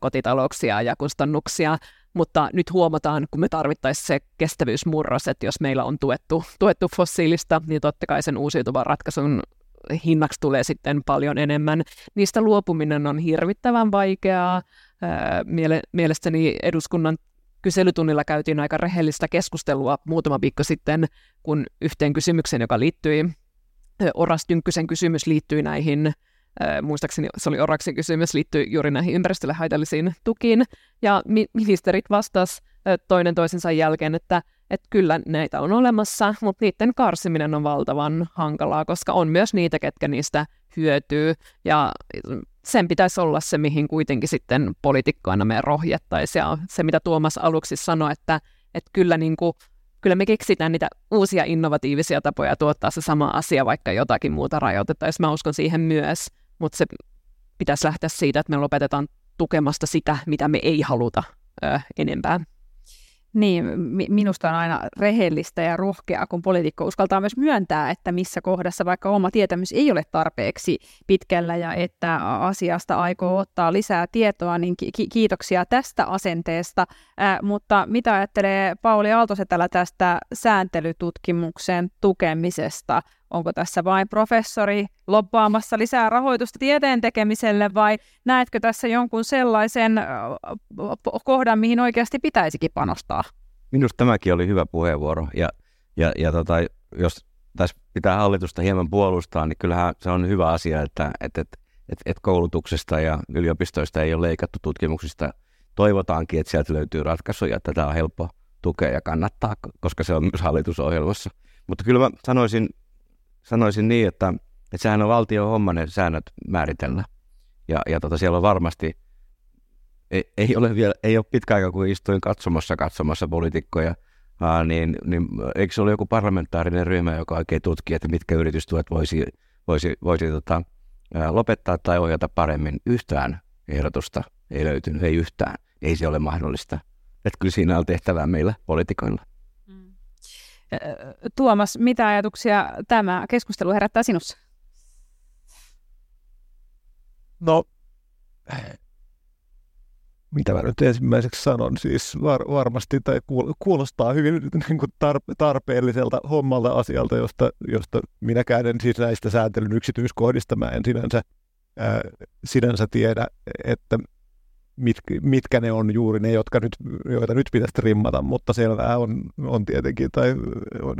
kotitalouksia ja kustannuksia, mutta nyt huomataan, kun me tarvittaisiin se kestävyysmurros, että jos meillä on tuettu, tuettu fossiilista, niin totta kai sen uusiutuvan ratkaisun hinnaksi tulee sitten paljon enemmän. Niistä luopuminen on hirvittävän vaikeaa. Miele- mielestäni eduskunnan kyselytunnilla käytiin aika rehellistä keskustelua muutama viikko sitten, kun yhteen kysymykseen, joka liittyi, Oras Tynkkysen kysymys liittyi näihin, muistaakseni se oli Oraksen kysymys, liittyi juuri näihin ympäristölle haitallisiin tukiin, ja ministerit vastasivat toinen toisensa jälkeen, että, että kyllä näitä on olemassa, mutta niiden karsiminen on valtavan hankalaa, koska on myös niitä, ketkä niistä hyötyy, ja sen pitäisi olla se, mihin kuitenkin sitten poliitikkoina me rohjettaisiin. Ja se, mitä Tuomas aluksi sanoi, että, että kyllä, niin kuin, kyllä me keksitään niitä uusia innovatiivisia tapoja tuottaa se sama asia, vaikka jotakin muuta rajoitettaisiin. Mä uskon siihen myös, mutta se pitäisi lähteä siitä, että me lopetetaan tukemasta sitä, mitä me ei haluta ö, enempää. Niin, minusta on aina rehellistä ja rohkeaa, kun poliitikko uskaltaa myös myöntää, että missä kohdassa vaikka oma tietämys ei ole tarpeeksi pitkällä ja että asiasta aikoo ottaa lisää tietoa, niin ki- kiitoksia tästä asenteesta. Äh, mutta mitä ajattelee Pauli Aaltosetälä tästä sääntelytutkimuksen tukemisesta? Onko tässä vain professori loppaamassa lisää rahoitusta tieteen tekemiselle vai näetkö tässä jonkun sellaisen kohdan, mihin oikeasti pitäisikin panostaa? Minusta tämäkin oli hyvä puheenvuoro ja, ja, ja tota, jos tässä pitää hallitusta hieman puolustaa, niin kyllähän se on hyvä asia, että, että, että, että, koulutuksesta ja yliopistoista ei ole leikattu tutkimuksista. Toivotaankin, että sieltä löytyy ratkaisuja, että tätä on helppo tukea ja kannattaa, koska se on myös hallitusohjelmassa. Mutta kyllä mä sanoisin sanoisin niin, että, että sehän on valtion homma ne säännöt määritellä. Ja, ja tota, siellä on varmasti, ei, ei, ole vielä, ei ole pitkä aika, kun istuin katsomassa katsomassa poliitikkoja niin, niin eikö se ole joku parlamentaarinen ryhmä, joka oikein tutkii, että mitkä yritystuet voisi, voisi, voisi tota, lopettaa tai ohjata paremmin? Yhtään ehdotusta ei löytynyt, ei yhtään. Ei se ole mahdollista. Että kyllä siinä on tehtävää meillä poliitikoilla. Tuomas, mitä ajatuksia tämä keskustelu herättää sinussa? No, mitä mä nyt ensimmäiseksi sanon, siis var, varmasti tai kuulostaa hyvin niin kuin tarpe, tarpeelliselta hommalta asialta, josta, josta minäkään en siis näistä sääntelyn yksityiskohdista mä en sinänsä, ää, sinänsä tiedä, että mit, mitkä ne on juuri ne, jotka nyt, joita nyt pitäisi trimmata, mutta selvää on, on tietenkin, tai on,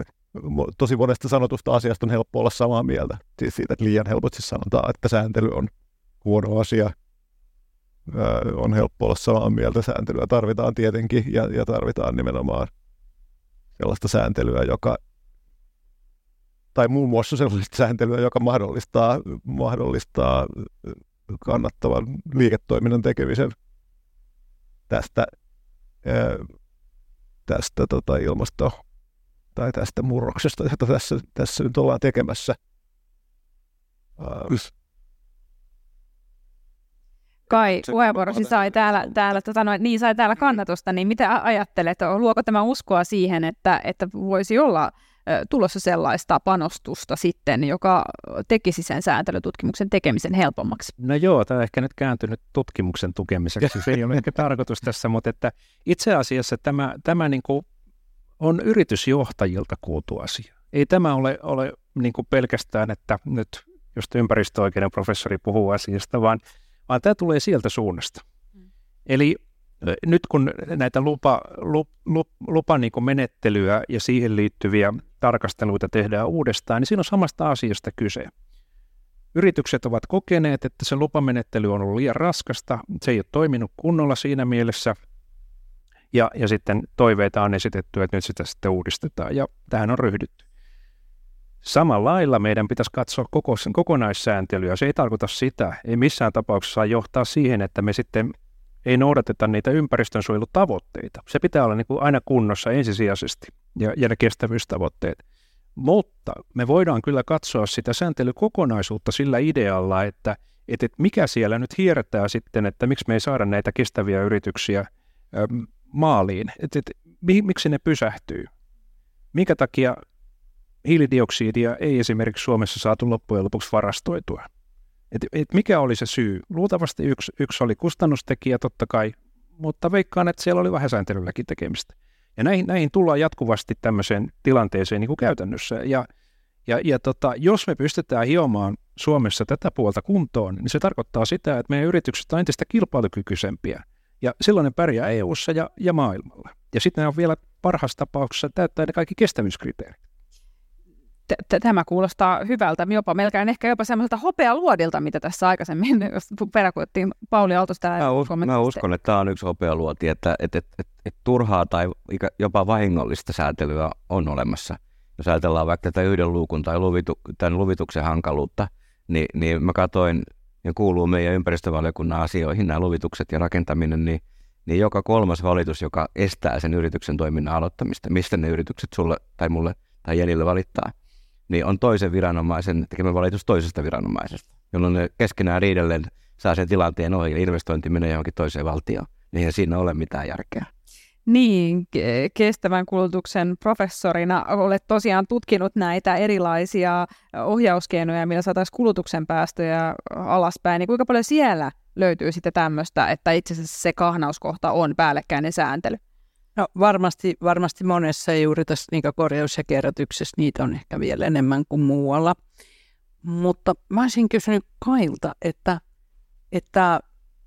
tosi monesta sanotusta asiasta on helppo olla samaa mieltä. Siis siitä, että liian helposti sanotaan, että sääntely on huono asia, on helppo olla samaa mieltä. Sääntelyä tarvitaan tietenkin, ja, ja tarvitaan nimenomaan sellaista sääntelyä, joka tai muun muassa sellaista sääntelyä, joka mahdollistaa, mahdollistaa kannattavan liiketoiminnan tekemisen tästä, tästä tota ilmasto- tai tästä murroksesta, jota tässä, tässä nyt ollaan tekemässä. Kai puheenvuorosi sai täällä, täällä, tota noin, niin sai täällä kannatusta, niin mitä ajattelet, luoko tämä uskoa siihen, että, että voisi olla tulossa sellaista panostusta sitten, joka tekisi sen sääntelytutkimuksen tekemisen helpommaksi? No joo, tämä on ehkä nyt kääntynyt tutkimuksen tukemiseksi. Se ei ole ehkä tarkoitus tässä, mutta että itse asiassa tämä, tämä niin kuin on yritysjohtajilta kuultu asia. Ei tämä ole, ole niin kuin pelkästään, että nyt just ympäristöoikeuden professori puhuu asiasta, vaan, vaan tämä tulee sieltä suunnasta. Mm. Eli nyt kun näitä lupa, lup, lup, lupa niin kuin menettelyä ja siihen liittyviä tarkasteluita tehdään uudestaan, niin siinä on samasta asiasta kyse. Yritykset ovat kokeneet, että se lupamenettely on ollut liian raskasta, se ei ole toiminut kunnolla siinä mielessä, ja, ja sitten toiveita on esitetty, että nyt sitä sitten uudistetaan, ja tähän on ryhdytty. Samalla lailla meidän pitäisi katsoa koko, kokonaissääntelyä. Se ei tarkoita sitä, ei missään tapauksessa saa johtaa siihen, että me sitten ei noudateta niitä ympäristönsuojelutavoitteita. Se pitää olla niin kuin aina kunnossa ensisijaisesti ja, ja ne kestävyystavoitteet. Mutta me voidaan kyllä katsoa sitä sääntelykokonaisuutta sillä idealla, että, että, mikä siellä nyt hiertää sitten, että miksi me ei saada näitä kestäviä yrityksiä maaliin, että, että miksi ne pysähtyy. Minkä takia hiilidioksidia ei esimerkiksi Suomessa saatu loppujen lopuksi varastoitua. Et, et mikä oli se syy? Luultavasti yksi, yksi oli kustannustekijä totta kai, mutta veikkaan, että siellä oli vähän sääntelylläkin tekemistä. Ja näihin, näihin tullaan jatkuvasti tämmöiseen tilanteeseen niin kuin käytännössä. Ja, ja, ja tota, jos me pystytään hiomaan Suomessa tätä puolta kuntoon, niin se tarkoittaa sitä, että meidän yritykset on entistä kilpailukykyisempiä. Ja silloin ne pärjää EU-ssa ja, ja maailmalla. Ja sitten ne on vielä parhaassa tapauksessa täyttää ne kaikki kestävyyskriteerit tämä kuulostaa hyvältä, jopa melkein ehkä jopa semmoiselta hopealuodilta, mitä tässä aikaisemmin peräkuettiin Pauli Aaltosta mä, uskon, mä uskon, että tämä on yksi hopealuoti, että että että että että turhaa tai jopa vahingollista säätelyä on olemassa. Jos ajatellaan vaikka tätä yhden luukun tai luvitu, tämän luvituksen hankaluutta, niin, niin mä katsoin, ja kuuluu meidän ympäristövaliokunnan asioihin nämä luvitukset ja rakentaminen, niin, niin joka kolmas valitus, joka estää sen yrityksen toiminnan aloittamista, mistä ne yritykset sulle tai mulle tai jäljelle valittaa, niin on toisen viranomaisen tekemä valitus toisesta viranomaisesta, jolloin ne keskenään riidellen saa sen tilanteen ohi ja investointi menee johonkin toiseen valtioon. Niin siinä ole mitään järkeä. Niin, kestävän kulutuksen professorina olet tosiaan tutkinut näitä erilaisia ohjauskeinoja, millä saataisiin kulutuksen päästöjä alaspäin. Niin kuinka paljon siellä löytyy sitten tämmöistä, että itse asiassa se kahnauskohta on päällekkäinen sääntely? No varmasti, varmasti monessa juuri tässä niin korjaus- ja kierrätyksessä niitä on ehkä vielä enemmän kuin muualla. Mutta mä olisin kysynyt Kailta, että, että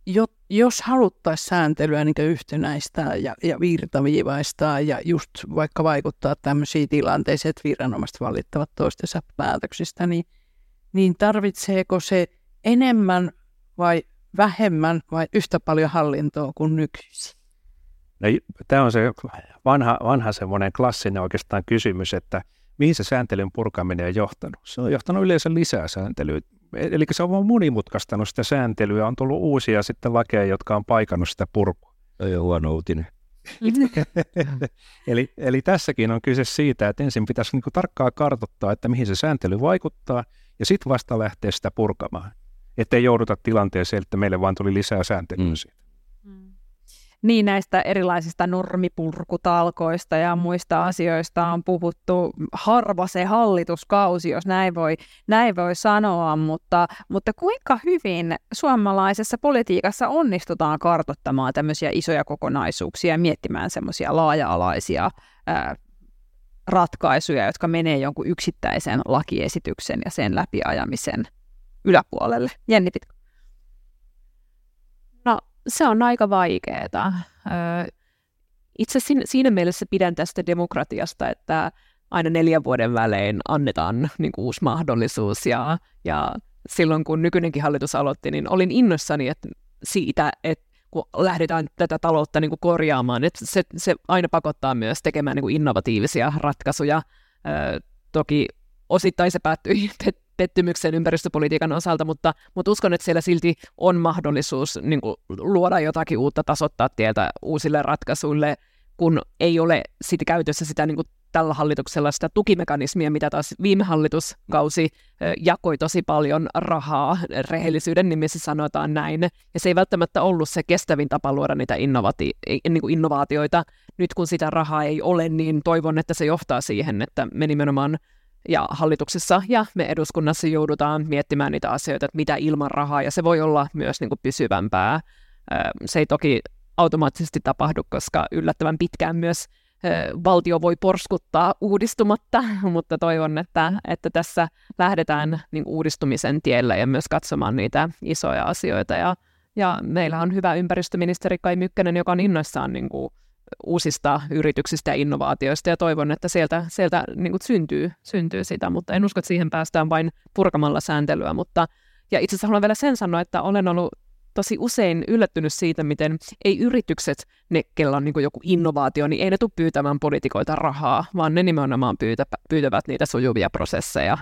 jo, jos haluttaisiin sääntelyä niin yhtenäistä ja, ja virtaviivaistaa ja just vaikka vaikuttaa tämmöisiin tilanteisiin, että viranomaiset valittavat toistensa päätöksistä, niin, niin tarvitseeko se enemmän vai vähemmän vai yhtä paljon hallintoa kuin nykyisin? No, tämä on se vanha, vanha semmoinen klassinen oikeastaan kysymys, että mihin se sääntelyn purkaminen on johtanut. Se on johtanut yleensä lisää sääntelyä. Eli se on vaan monimutkaistanut sitä sääntelyä, on tullut uusia sitten lakeja, jotka on paikannut sitä purkua. Se on huono uutinen. eli, eli tässäkin on kyse siitä, että ensin pitäisi niin kuin tarkkaan kartoittaa, että mihin se sääntely vaikuttaa, ja sitten vasta lähteä sitä purkamaan. Ettei jouduta tilanteeseen, että meille vaan tuli lisää sääntelyä mm. Niin näistä erilaisista normipurkutalkoista ja muista asioista on puhuttu harva se hallituskausi, jos näin voi, näin voi sanoa, mutta, mutta kuinka hyvin suomalaisessa politiikassa onnistutaan kartottamaan tämmöisiä isoja kokonaisuuksia ja miettimään semmoisia laaja-alaisia ää, ratkaisuja, jotka menee jonkun yksittäisen lakiesityksen ja sen läpiajamisen yläpuolelle. Jenni, pitkä se on aika vaikeaa. Itse siinä mielessä pidän tästä demokratiasta, että aina neljän vuoden välein annetaan niin kuin uusi mahdollisuus. Ja, ja silloin kun nykyinenkin hallitus aloitti, niin olin innoissani että siitä, että kun lähdetään tätä taloutta niin kuin korjaamaan, että se, se aina pakottaa myös tekemään niin kuin innovatiivisia ratkaisuja. toki osittain se päättyi pettymyksen ympäristöpolitiikan osalta, mutta, mutta uskon, että siellä silti on mahdollisuus niin kuin, luoda jotakin uutta, tasoittaa tietä uusille ratkaisuille, kun ei ole sit käytössä sitä niin kuin, tällä hallituksella sitä tukimekanismia, mitä taas viime hallituskausi jakoi tosi paljon rahaa, rehellisyyden nimissä sanotaan näin, ja se ei välttämättä ollut se kestävin tapa luoda niitä innovati- niin kuin innovaatioita. Nyt kun sitä rahaa ei ole, niin toivon, että se johtaa siihen, että me nimenomaan ja hallituksessa ja me eduskunnassa joudutaan miettimään niitä asioita, että mitä ilman rahaa, ja se voi olla myös niin kuin pysyvämpää. Se ei toki automaattisesti tapahdu, koska yllättävän pitkään myös valtio voi porskuttaa uudistumatta, mutta toivon, että, että tässä lähdetään niin uudistumisen tiellä ja myös katsomaan niitä isoja asioita. Ja, ja meillä on hyvä ympäristöministeri Kai Mykkänen, joka on innoissaan niin kuin uusista yrityksistä ja innovaatioista ja toivon, että sieltä, sieltä niin kuin syntyy, syntyy sitä, mutta en usko, että siihen päästään vain purkamalla sääntelyä. Mutta, ja itse asiassa haluan vielä sen sanoa, että olen ollut tosi usein yllättynyt siitä, miten ei yritykset, ne, kellä on niin joku innovaatio, niin ei ne tule pyytämään poliitikoilta rahaa, vaan ne nimenomaan pyytä, pyytävät niitä sujuvia prosesseja.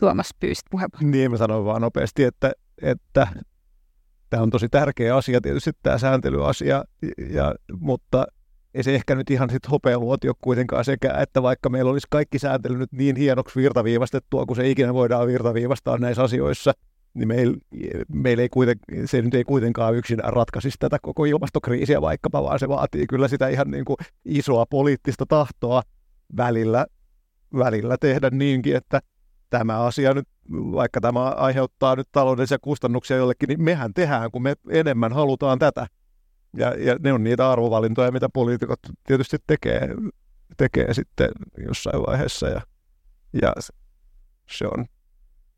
Tuomas pyysit puheenvuoron. Niin, mä sanoin vaan nopeasti, että, että Tämä on tosi tärkeä asia tietysti tämä sääntelyasia, ja, mutta ei se ehkä nyt ihan sitten hopealuoti ole kuitenkaan sekä, että vaikka meillä olisi kaikki sääntely nyt niin hienoksi virtaviivastettua, kun se ikinä voidaan virtaviivastaa näissä asioissa, niin meillä meil ei kuiten, se nyt ei kuitenkaan yksin ratkaisisi tätä koko ilmastokriisiä vaikkapa, vaan se vaatii kyllä sitä ihan niin kuin isoa poliittista tahtoa välillä, välillä tehdä niinkin, että tämä asia nyt, vaikka tämä aiheuttaa nyt taloudellisia kustannuksia jollekin, niin mehän tehdään, kun me enemmän halutaan tätä. Ja, ja ne on niitä arvovalintoja, mitä poliitikot tietysti tekee, tekee sitten jossain vaiheessa. Ja, ja se on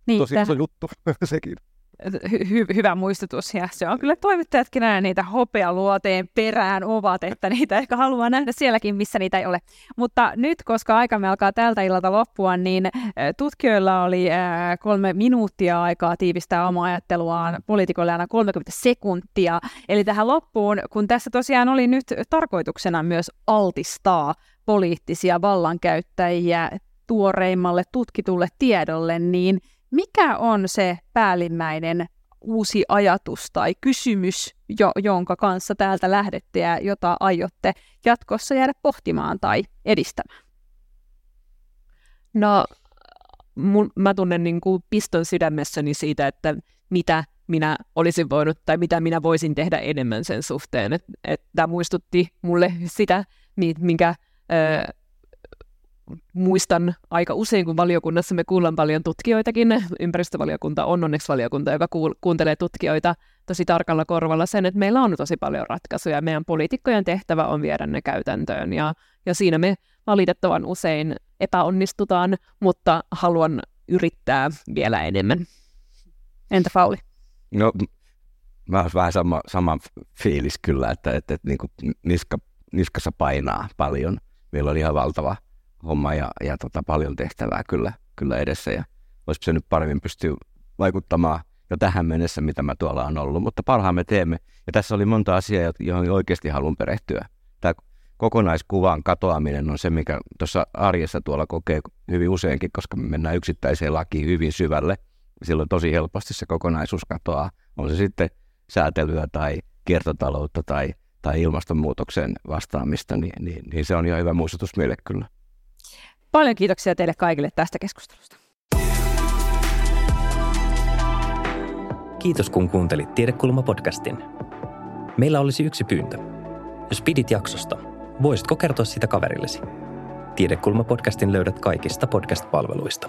niin, tosi iso juttu sekin hy- hyvä muistutus. Ja se on kyllä toimittajatkin aina niitä hopealuoteen perään ovat, että niitä ehkä haluaa nähdä sielläkin, missä niitä ei ole. Mutta nyt, koska aikamme alkaa tältä illalta loppua, niin tutkijoilla oli kolme minuuttia aikaa tiivistää omaa ajatteluaan, poliitikoilla aina 30 sekuntia. Eli tähän loppuun, kun tässä tosiaan oli nyt tarkoituksena myös altistaa poliittisia vallankäyttäjiä tuoreimmalle tutkitulle tiedolle, niin – mikä on se päällimmäinen uusi ajatus tai kysymys, jo, jonka kanssa täältä lähdette ja jota aiotte jatkossa jäädä pohtimaan tai edistämään? No, mun, mä tunnen niin kuin piston sydämessäni siitä, että mitä minä olisin voinut tai mitä minä voisin tehdä enemmän sen suhteen. Tämä muistutti mulle sitä, minkä ö, muistan aika usein, kun valiokunnassa me kuullaan paljon tutkijoitakin, ympäristövaliokunta on onneksi valiokunta, joka kuul- kuuntelee tutkijoita tosi tarkalla korvalla sen, että meillä on tosi paljon ratkaisuja. Meidän poliitikkojen tehtävä on viedä ne käytäntöön ja, ja siinä me valitettavan usein epäonnistutaan, mutta haluan yrittää vielä enemmän. Entä Pauli? No, mä olen vähän sama, sama fiilis kyllä, että, että, että niin niska, niskassa painaa paljon. Meillä on ihan valtava homma ja, ja tota, paljon tehtävää kyllä, kyllä edessä ja olisi nyt paremmin pystyä vaikuttamaan jo tähän mennessä, mitä mä tuolla on ollut, mutta parhaamme teemme. Ja tässä oli monta asiaa, johon oikeasti haluan perehtyä. Tämä kokonaiskuvan katoaminen on se, mikä tuossa arjessa tuolla kokee hyvin useinkin, koska me mennään yksittäiseen lakiin hyvin syvälle. Silloin tosi helposti se kokonaisuus katoaa. On se sitten säätelyä tai kiertotaloutta tai tai ilmastonmuutokseen vastaamista, niin, niin, niin se on jo hyvä muistutus meille kyllä. Paljon kiitoksia teille kaikille tästä keskustelusta. Kiitos kun kuuntelit Tiedekulma-podcastin. Meillä olisi yksi pyyntö. Jos pidit jaksosta, voisitko kertoa sitä kaverillesi? Tiedekulma-podcastin löydät kaikista podcast-palveluista.